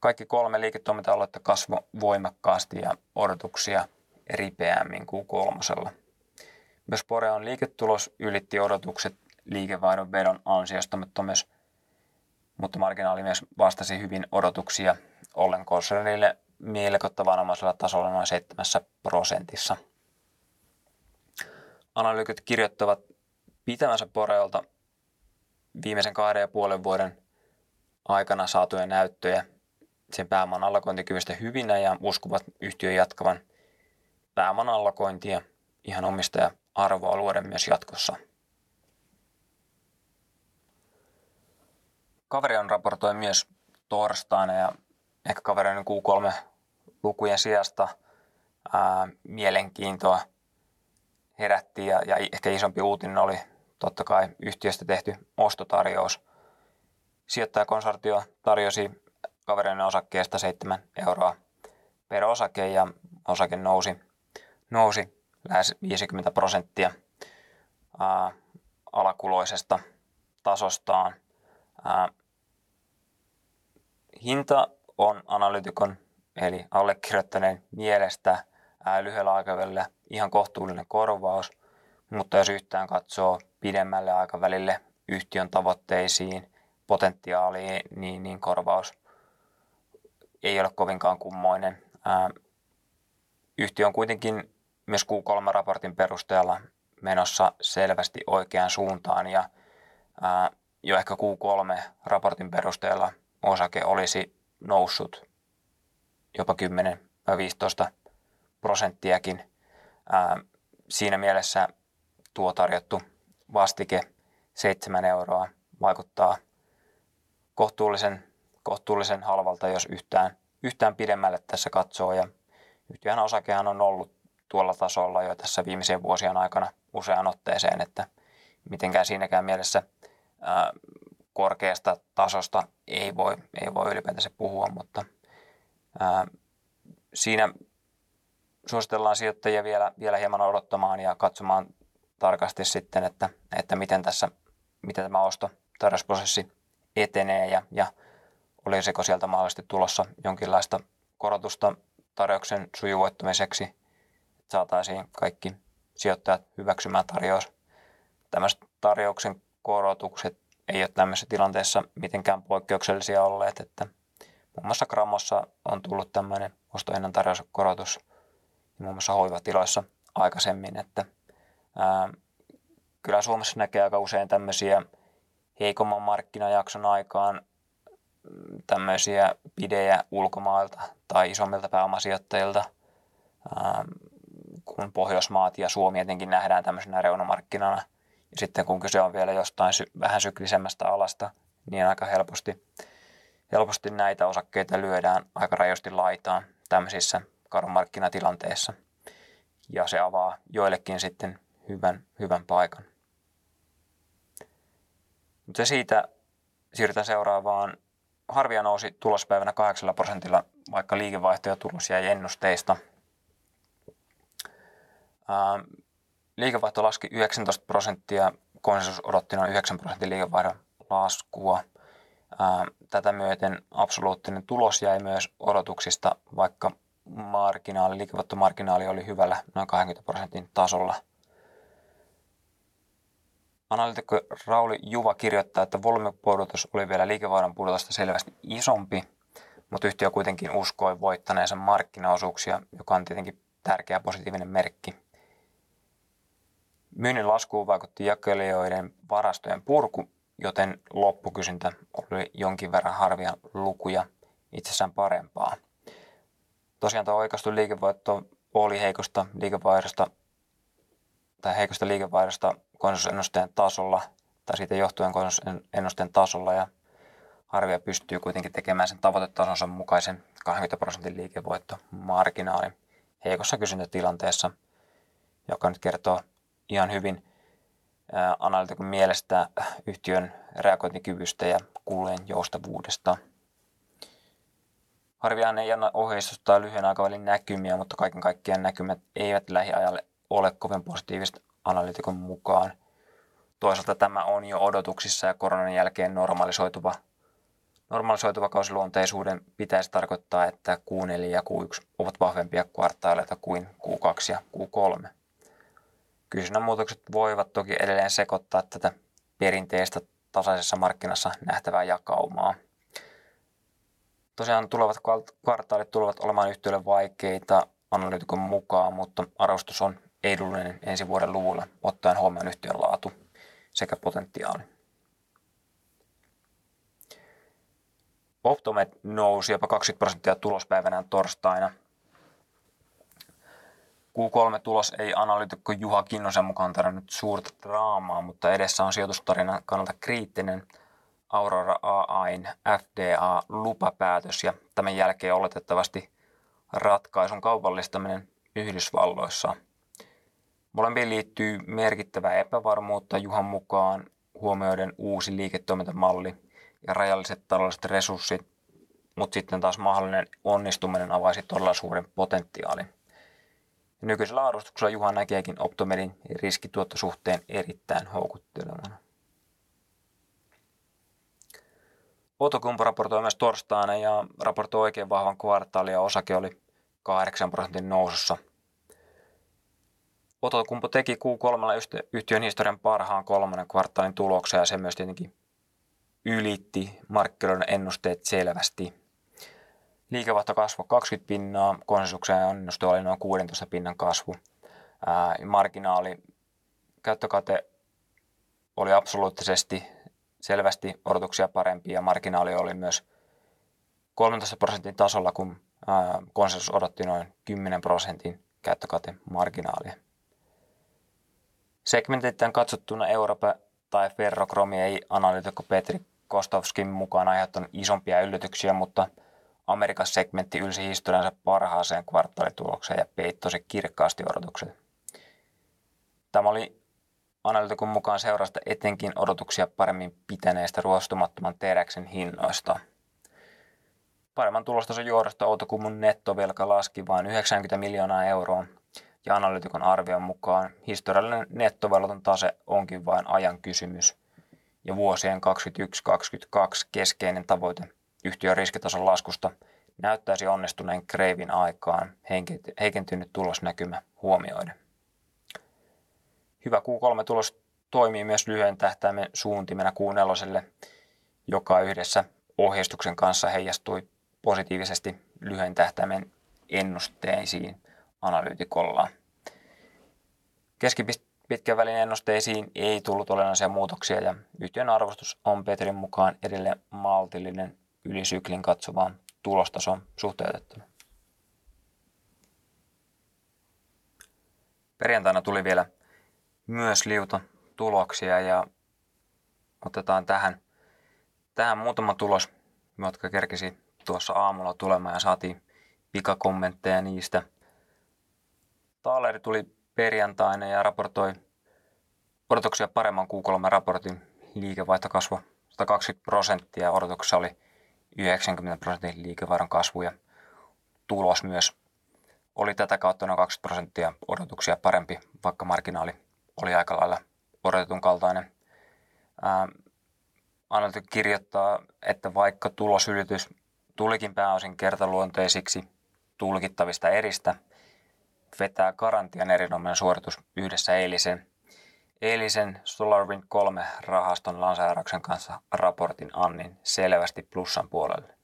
Kaikki kolme liiketoiminta-aluetta kasvo voimakkaasti ja odotuksia ripeämmin kuin kolmosella. Myös Borean liiketulos ylitti odotukset liikevaihdon vedon ansiosta, mutta, myös, mutta marginaali myös vastasi hyvin odotuksia ollen konsernille melko tavanomaisella tasolla noin 7 prosentissa. Analyytikot kirjoittavat pitämänsä Borealta viimeisen kahden ja puolen vuoden aikana saatuja näyttöjä sen pääoman allokointikyvystä hyvinä ja uskovat yhtiön jatkavan pääoman allokointia ihan omistaja arvoa luoden myös jatkossa. Kaveri on raportoi myös torstaina ja ehkä kaverin Q3 lukujen sijasta ää, mielenkiintoa herätti ja, ja ehkä isompi uutinen oli totta kai yhtiöstä tehty ostotarjous. Sijoittajakonsortio tarjosi kaverin osakkeesta 7 euroa per osake ja osake nousi, nousi lähes 50 prosenttia ää, alakuloisesta tasostaan. Ää, hinta on analytikon eli allekirjoittaneen mielestä lyhyellä aikavälillä ihan kohtuullinen korvaus, mutta jos yhtään katsoo pidemmälle aikavälille yhtiön tavoitteisiin, potentiaaliin, niin, niin korvaus ei ole kovinkaan kummoinen. Ää, yhtiö on kuitenkin myös Q3-raportin perusteella menossa selvästi oikeaan suuntaan ja ää, jo ehkä Q3-raportin perusteella osake olisi noussut jopa 10-15 prosenttiakin. Ää, siinä mielessä tuo tarjottu vastike 7 euroa vaikuttaa kohtuullisen, kohtuullisen halvalta, jos yhtään, yhtään pidemmälle tässä katsoo. Ja yhtiön osakehan on ollut tuolla tasolla jo tässä viimeisen vuosien aikana useaan otteeseen, että mitenkään siinäkään mielessä ää, korkeasta tasosta ei voi, ei voi ylipäätänsä puhua, mutta ää, siinä suositellaan sijoittajia vielä, vielä hieman odottamaan ja katsomaan tarkasti sitten, että, että miten, tässä, miten tämä osto tarjousprosessi etenee ja, ja olisiko sieltä mahdollisesti tulossa jonkinlaista korotusta tarjouksen sujuvoittamiseksi, että saataisiin kaikki sijoittajat hyväksymään tarjous. Tämmöiset tarjouksen korotukset ei ole tämmöisessä tilanteessa mitenkään poikkeuksellisia olleet, että muun muassa Grammossa on tullut tämmöinen ostohinnan tarjouskorotus muun muassa hoivatiloissa aikaisemmin, että ää, kyllä Suomessa näkee aika usein tämmöisiä heikomman markkinajakson aikaan mm, tämmöisiä pidejä ulkomailta tai isommilta pääomasijoittajilta, ää, kun Pohjoismaat ja Suomi etenkin nähdään tämmöisenä reunamarkkinana. Ja sitten kun kyse on vielä jostain sy- vähän syklisemmästä alasta, niin aika helposti, helposti näitä osakkeita lyödään aika rajosti laitaan tämmöisissä markkinatilanteessa. Ja se avaa joillekin sitten hyvän, hyvän paikan. Mutta siitä siirrytään seuraavaan. Harvia nousi tulospäivänä 8 prosentilla, vaikka liikevaihto ja tulos jäi ennusteista. Ää, liikevaihto laski 19 prosenttia, konsensus odotti noin 9 prosentin liikevaihdon laskua. Tätä myöten absoluuttinen tulos jäi myös odotuksista, vaikka marginaali, liikevaihtomarginaali oli hyvällä noin 20 prosentin tasolla. Analytikko Rauli Juva kirjoittaa, että volyymipudotus oli vielä liikevaihdon pudotusta selvästi isompi, mutta yhtiö kuitenkin uskoi voittaneensa markkinaosuuksia, joka on tietenkin tärkeä positiivinen merkki. Myynnin laskuun vaikutti jakelijoiden varastojen purku, joten loppukysyntä oli jonkin verran harvia lukuja itsessään parempaa. Tosiaan tuo oikaistu liikevoitto oli heikosta liikevaihdosta tai heikosta liikevaihdosta konsensusennusteen tasolla tai siitä johtuen konsensusennusteen tasolla ja Harvia pystyy kuitenkin tekemään sen tavoitetasonsa mukaisen 20 prosentin liikevoittomarginaalin heikossa kysyntätilanteessa, joka nyt kertoo ihan hyvin analytikon mielestä yhtiön reagointikyvystä ja kulujen joustavuudesta. Harviaan ei anna ohjeistusta lyhyen aikavälin näkymiä, mutta kaiken kaikkiaan näkymät eivät lähiajalle ole kovin positiivista analytikon mukaan. Toisaalta tämä on jo odotuksissa ja koronan jälkeen normalisoituva, normalisoituva kausiluonteisuuden pitäisi tarkoittaa, että Q4 ja Q1 ovat vahvempia kvartaaleita kuin Q2 ja Q3. Kysynnän muutokset voivat toki edelleen sekoittaa tätä perinteistä tasaisessa markkinassa nähtävää jakaumaa. Tosiaan tulevat kvartaalit tulevat olemaan yhtiölle vaikeita analyytikon mukaan, mutta arvostus on edullinen ensi vuoden luvulla ottaen huomioon yhtiön laatu sekä potentiaali. Optomed nousi jopa 20 prosenttia tulospäivänään torstaina. Q3-tulos ei analyytikko Juha Kinnosen mukaan tarvinnut suurta draamaa, mutta edessä on sijoitustarinan kannalta kriittinen Aurora AAin FDA-lupapäätös ja tämän jälkeen oletettavasti ratkaisun kaupallistaminen Yhdysvalloissa – Molempiin liittyy merkittävää epävarmuutta Juhan mukaan huomioiden uusi liiketoimintamalli ja rajalliset taloudelliset resurssit, mutta sitten taas mahdollinen onnistuminen avaisi todella suuren potentiaalin. Ja nykyisellä arvostuksella Juha näkeekin Optomedin riskituottosuhteen erittäin houkuttelevana. Outokumpu raportoi myös torstaina ja raportoi oikein vahvan kvartaalin ja osake oli 8 prosentin nousussa – Outokumpu teki Q3 yhtiön historian parhaan kolmannen kvartaalin tuloksen ja se myös tietenkin ylitti markkinoiden ennusteet selvästi. Liikevaihto kasvoi 20 pinnaa, konsensuksen ennuste oli noin 16 pinnan kasvu. Ää, marginaali, käyttökate oli absoluuttisesti selvästi odotuksia parempi ja marginaali oli myös 13 prosentin tasolla, kun konsensus odotti noin 10 prosentin käyttökatemarginaalia. Segmentittäin katsottuna Eurooppa tai ferrokromi ei analyytikko Petri Kostovskin mukaan aiheuttanut isompia yllätyksiä, mutta Amerikan segmentti ylsi historiansa parhaaseen kvartaalitulokseen ja peittosi kirkkaasti odotukset. Tämä oli analyytikon mukaan seurasta etenkin odotuksia paremmin pitäneistä ruostumattoman teräksen hinnoista. Paremman tulostason johdosta Outokummun nettovelka laski vain 90 miljoonaa euroa ja analytikon arvion mukaan historiallinen nettoveloton tase onkin vain ajan kysymys ja vuosien 2021-2022 keskeinen tavoite yhtiön riskitason laskusta näyttäisi onnistuneen kreivin aikaan heikentynyt tulosnäkymä huomioiden. Hyvä Q3-tulos toimii myös lyhyen tähtäimen suuntimena Q4, joka yhdessä ohjeistuksen kanssa heijastui positiivisesti lyhyen tähtäimen ennusteisiin – analyytikolla. Keskipitkän välin ennusteisiin ei tullut olennaisia muutoksia ja yhtiön arvostus on Petrin mukaan edelleen maltillinen ylisyklin katsovaan tulostason suhteutettuna. Perjantaina tuli vielä myös liuta tuloksia ja otetaan tähän, tähän muutama tulos, jotka kerkisi tuossa aamulla tulemaan ja saatiin pikakommentteja niistä – Taaleri tuli perjantaina ja raportoi odotuksia paremman Q3-raportin. Liikevaihto kasvoi 120 prosenttia, odotuksessa oli 90 prosentin liikevaihdon kasvu ja tulos myös oli tätä kautta noin 20 prosenttia odotuksia parempi, vaikka marginaali oli aika lailla odotetun kaltainen. Analytikko kirjoittaa, että vaikka tulosylitys tulikin pääosin kertaluonteisiksi tulkittavista eristä – vetää Garantian erinomainen suoritus yhdessä eilisen, eilisen SolarWind 3 rahaston lanseerauksen kanssa raportin Annin selvästi plussan puolelle.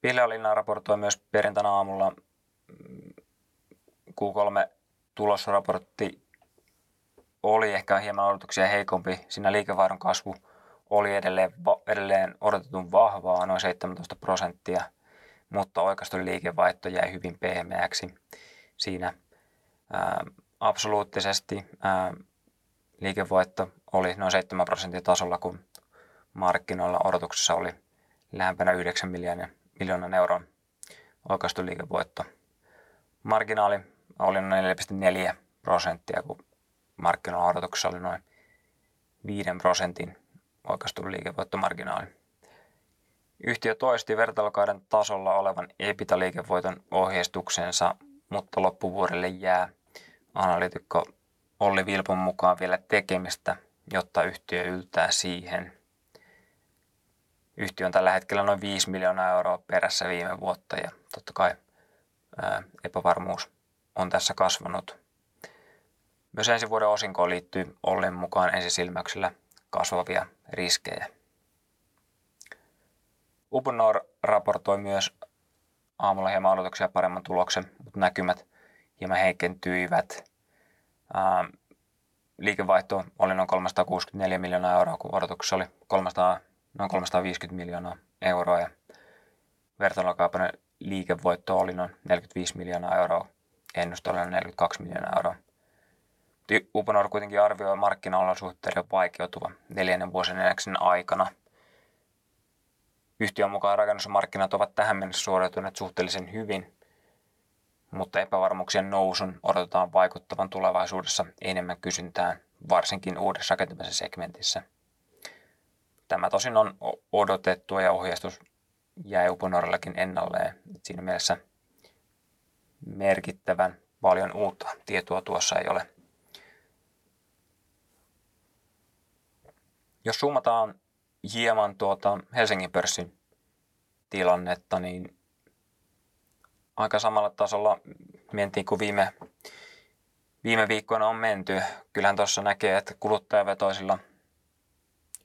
Pihlajalinna raportoi myös perjantaina aamulla mm, Q3 tulosraportti oli ehkä hieman odotuksia heikompi. Siinä liikevaihdon kasvu oli edelleen, edelleen odotetun vahvaa, noin 17 prosenttia – mutta oikaistu liikevaihto jäi hyvin pehmeäksi. Siinä Ää, absoluuttisesti ää, liikevoitto oli noin 7 prosentin tasolla, kun markkinoilla odotuksessa oli lähempänä 9 miljoonan, miljoonan euron oikaistu liikevoitto. Marginaali oli noin 4,4 prosenttia, kun markkinoilla odotuksessa oli noin 5 prosentin oikaistu liikevoittomarginaali. Yhtiö toisti vertailukauden tasolla olevan EBITDA-liikevoiton ohjeistuksensa, mutta loppuvuodelle jää analytikko Olli Vilpon mukaan vielä tekemistä, jotta yhtiö yltää siihen. Yhtiö on tällä hetkellä noin 5 miljoonaa euroa perässä viime vuotta ja totta kai ää, epävarmuus on tässä kasvanut. Myös ensi vuoden osinkoon liittyy Ollin mukaan ensisilmäyksellä kasvavia riskejä. Uponor raportoi myös aamulla hieman odotuksia paremman tuloksen, mutta näkymät hieman heikentyivät. Ää, liikevaihto oli noin 364 miljoonaa euroa, kun odotuksessa oli 300, noin 350 miljoonaa euroa ja vertailukaupan liikevoitto oli noin 45 miljoonaa euroa, ennuste oli noin 42 miljoonaa euroa. Uponor kuitenkin arvioi markkinaolosuhteiden vaikeutuva neljännen vuosineljäksen aikana. Yhtiön mukaan rakennusmarkkinat ovat tähän mennessä suoriutuneet suhteellisen hyvin, mutta epävarmuuksien nousun odotetaan vaikuttavan tulevaisuudessa enemmän kysyntään, varsinkin uudessa rakentamisen segmentissä. Tämä tosin on odotettu ja ohjeistus jäi Uponorellakin ennalleen. Siinä mielessä merkittävän paljon uutta tietoa tuossa ei ole. Jos summataan hieman tuota Helsingin pörssin tilannetta, niin aika samalla tasolla mentiin kuin viime, viime viikkoina on menty. Kyllähän tuossa näkee, että kuluttajavetoisilla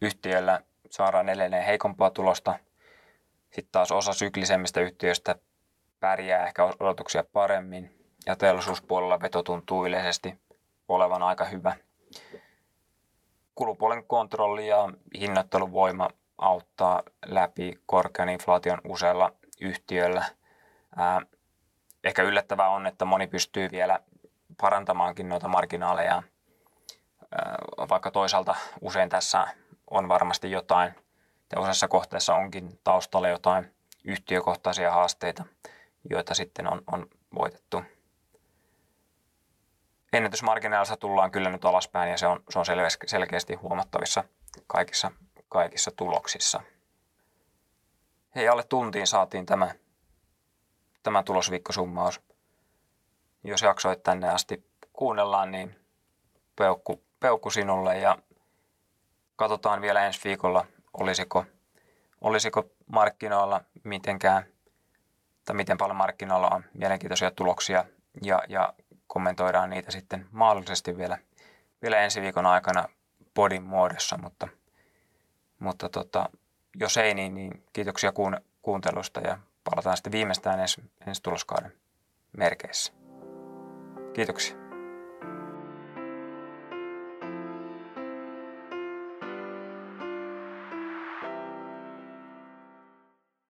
yhtiöillä saadaan edelleen heikompaa tulosta. Sitten taas osa syklisemmistä yhtiöistä pärjää ehkä odotuksia paremmin ja teollisuuspuolella veto tuntuu yleisesti olevan aika hyvä. Kulupuolen kontrolli ja hinnoitteluvoima auttaa läpi korkean inflaation useilla yhtiöillä. Ehkä yllättävää on, että moni pystyy vielä parantamaankin noita marginaaleja, vaikka toisaalta usein tässä on varmasti jotain, ja osassa kohteessa onkin taustalla jotain yhtiökohtaisia haasteita, joita sitten on, on voitettu. Ennätysmarginaalissa tullaan kyllä nyt alaspäin ja se on, se on selkeästi huomattavissa kaikissa kaikissa tuloksissa. Hei, alle tuntiin saatiin tämä, tämä tulosviikkosummaus. Jos jaksoit tänne asti kuunnellaan, niin peukku, peukku sinulle ja katsotaan vielä ensi viikolla, olisiko, olisiko markkinoilla mitenkään tai miten paljon markkinoilla on mielenkiintoisia tuloksia ja, ja kommentoidaan niitä sitten mahdollisesti vielä, vielä ensi viikon aikana podin muodossa, mutta – mutta tota, jos ei, niin, niin kiitoksia kuun, kuuntelusta ja palataan sitten viimeistään ensi, ensi tuloskauden merkeissä. Kiitoksia.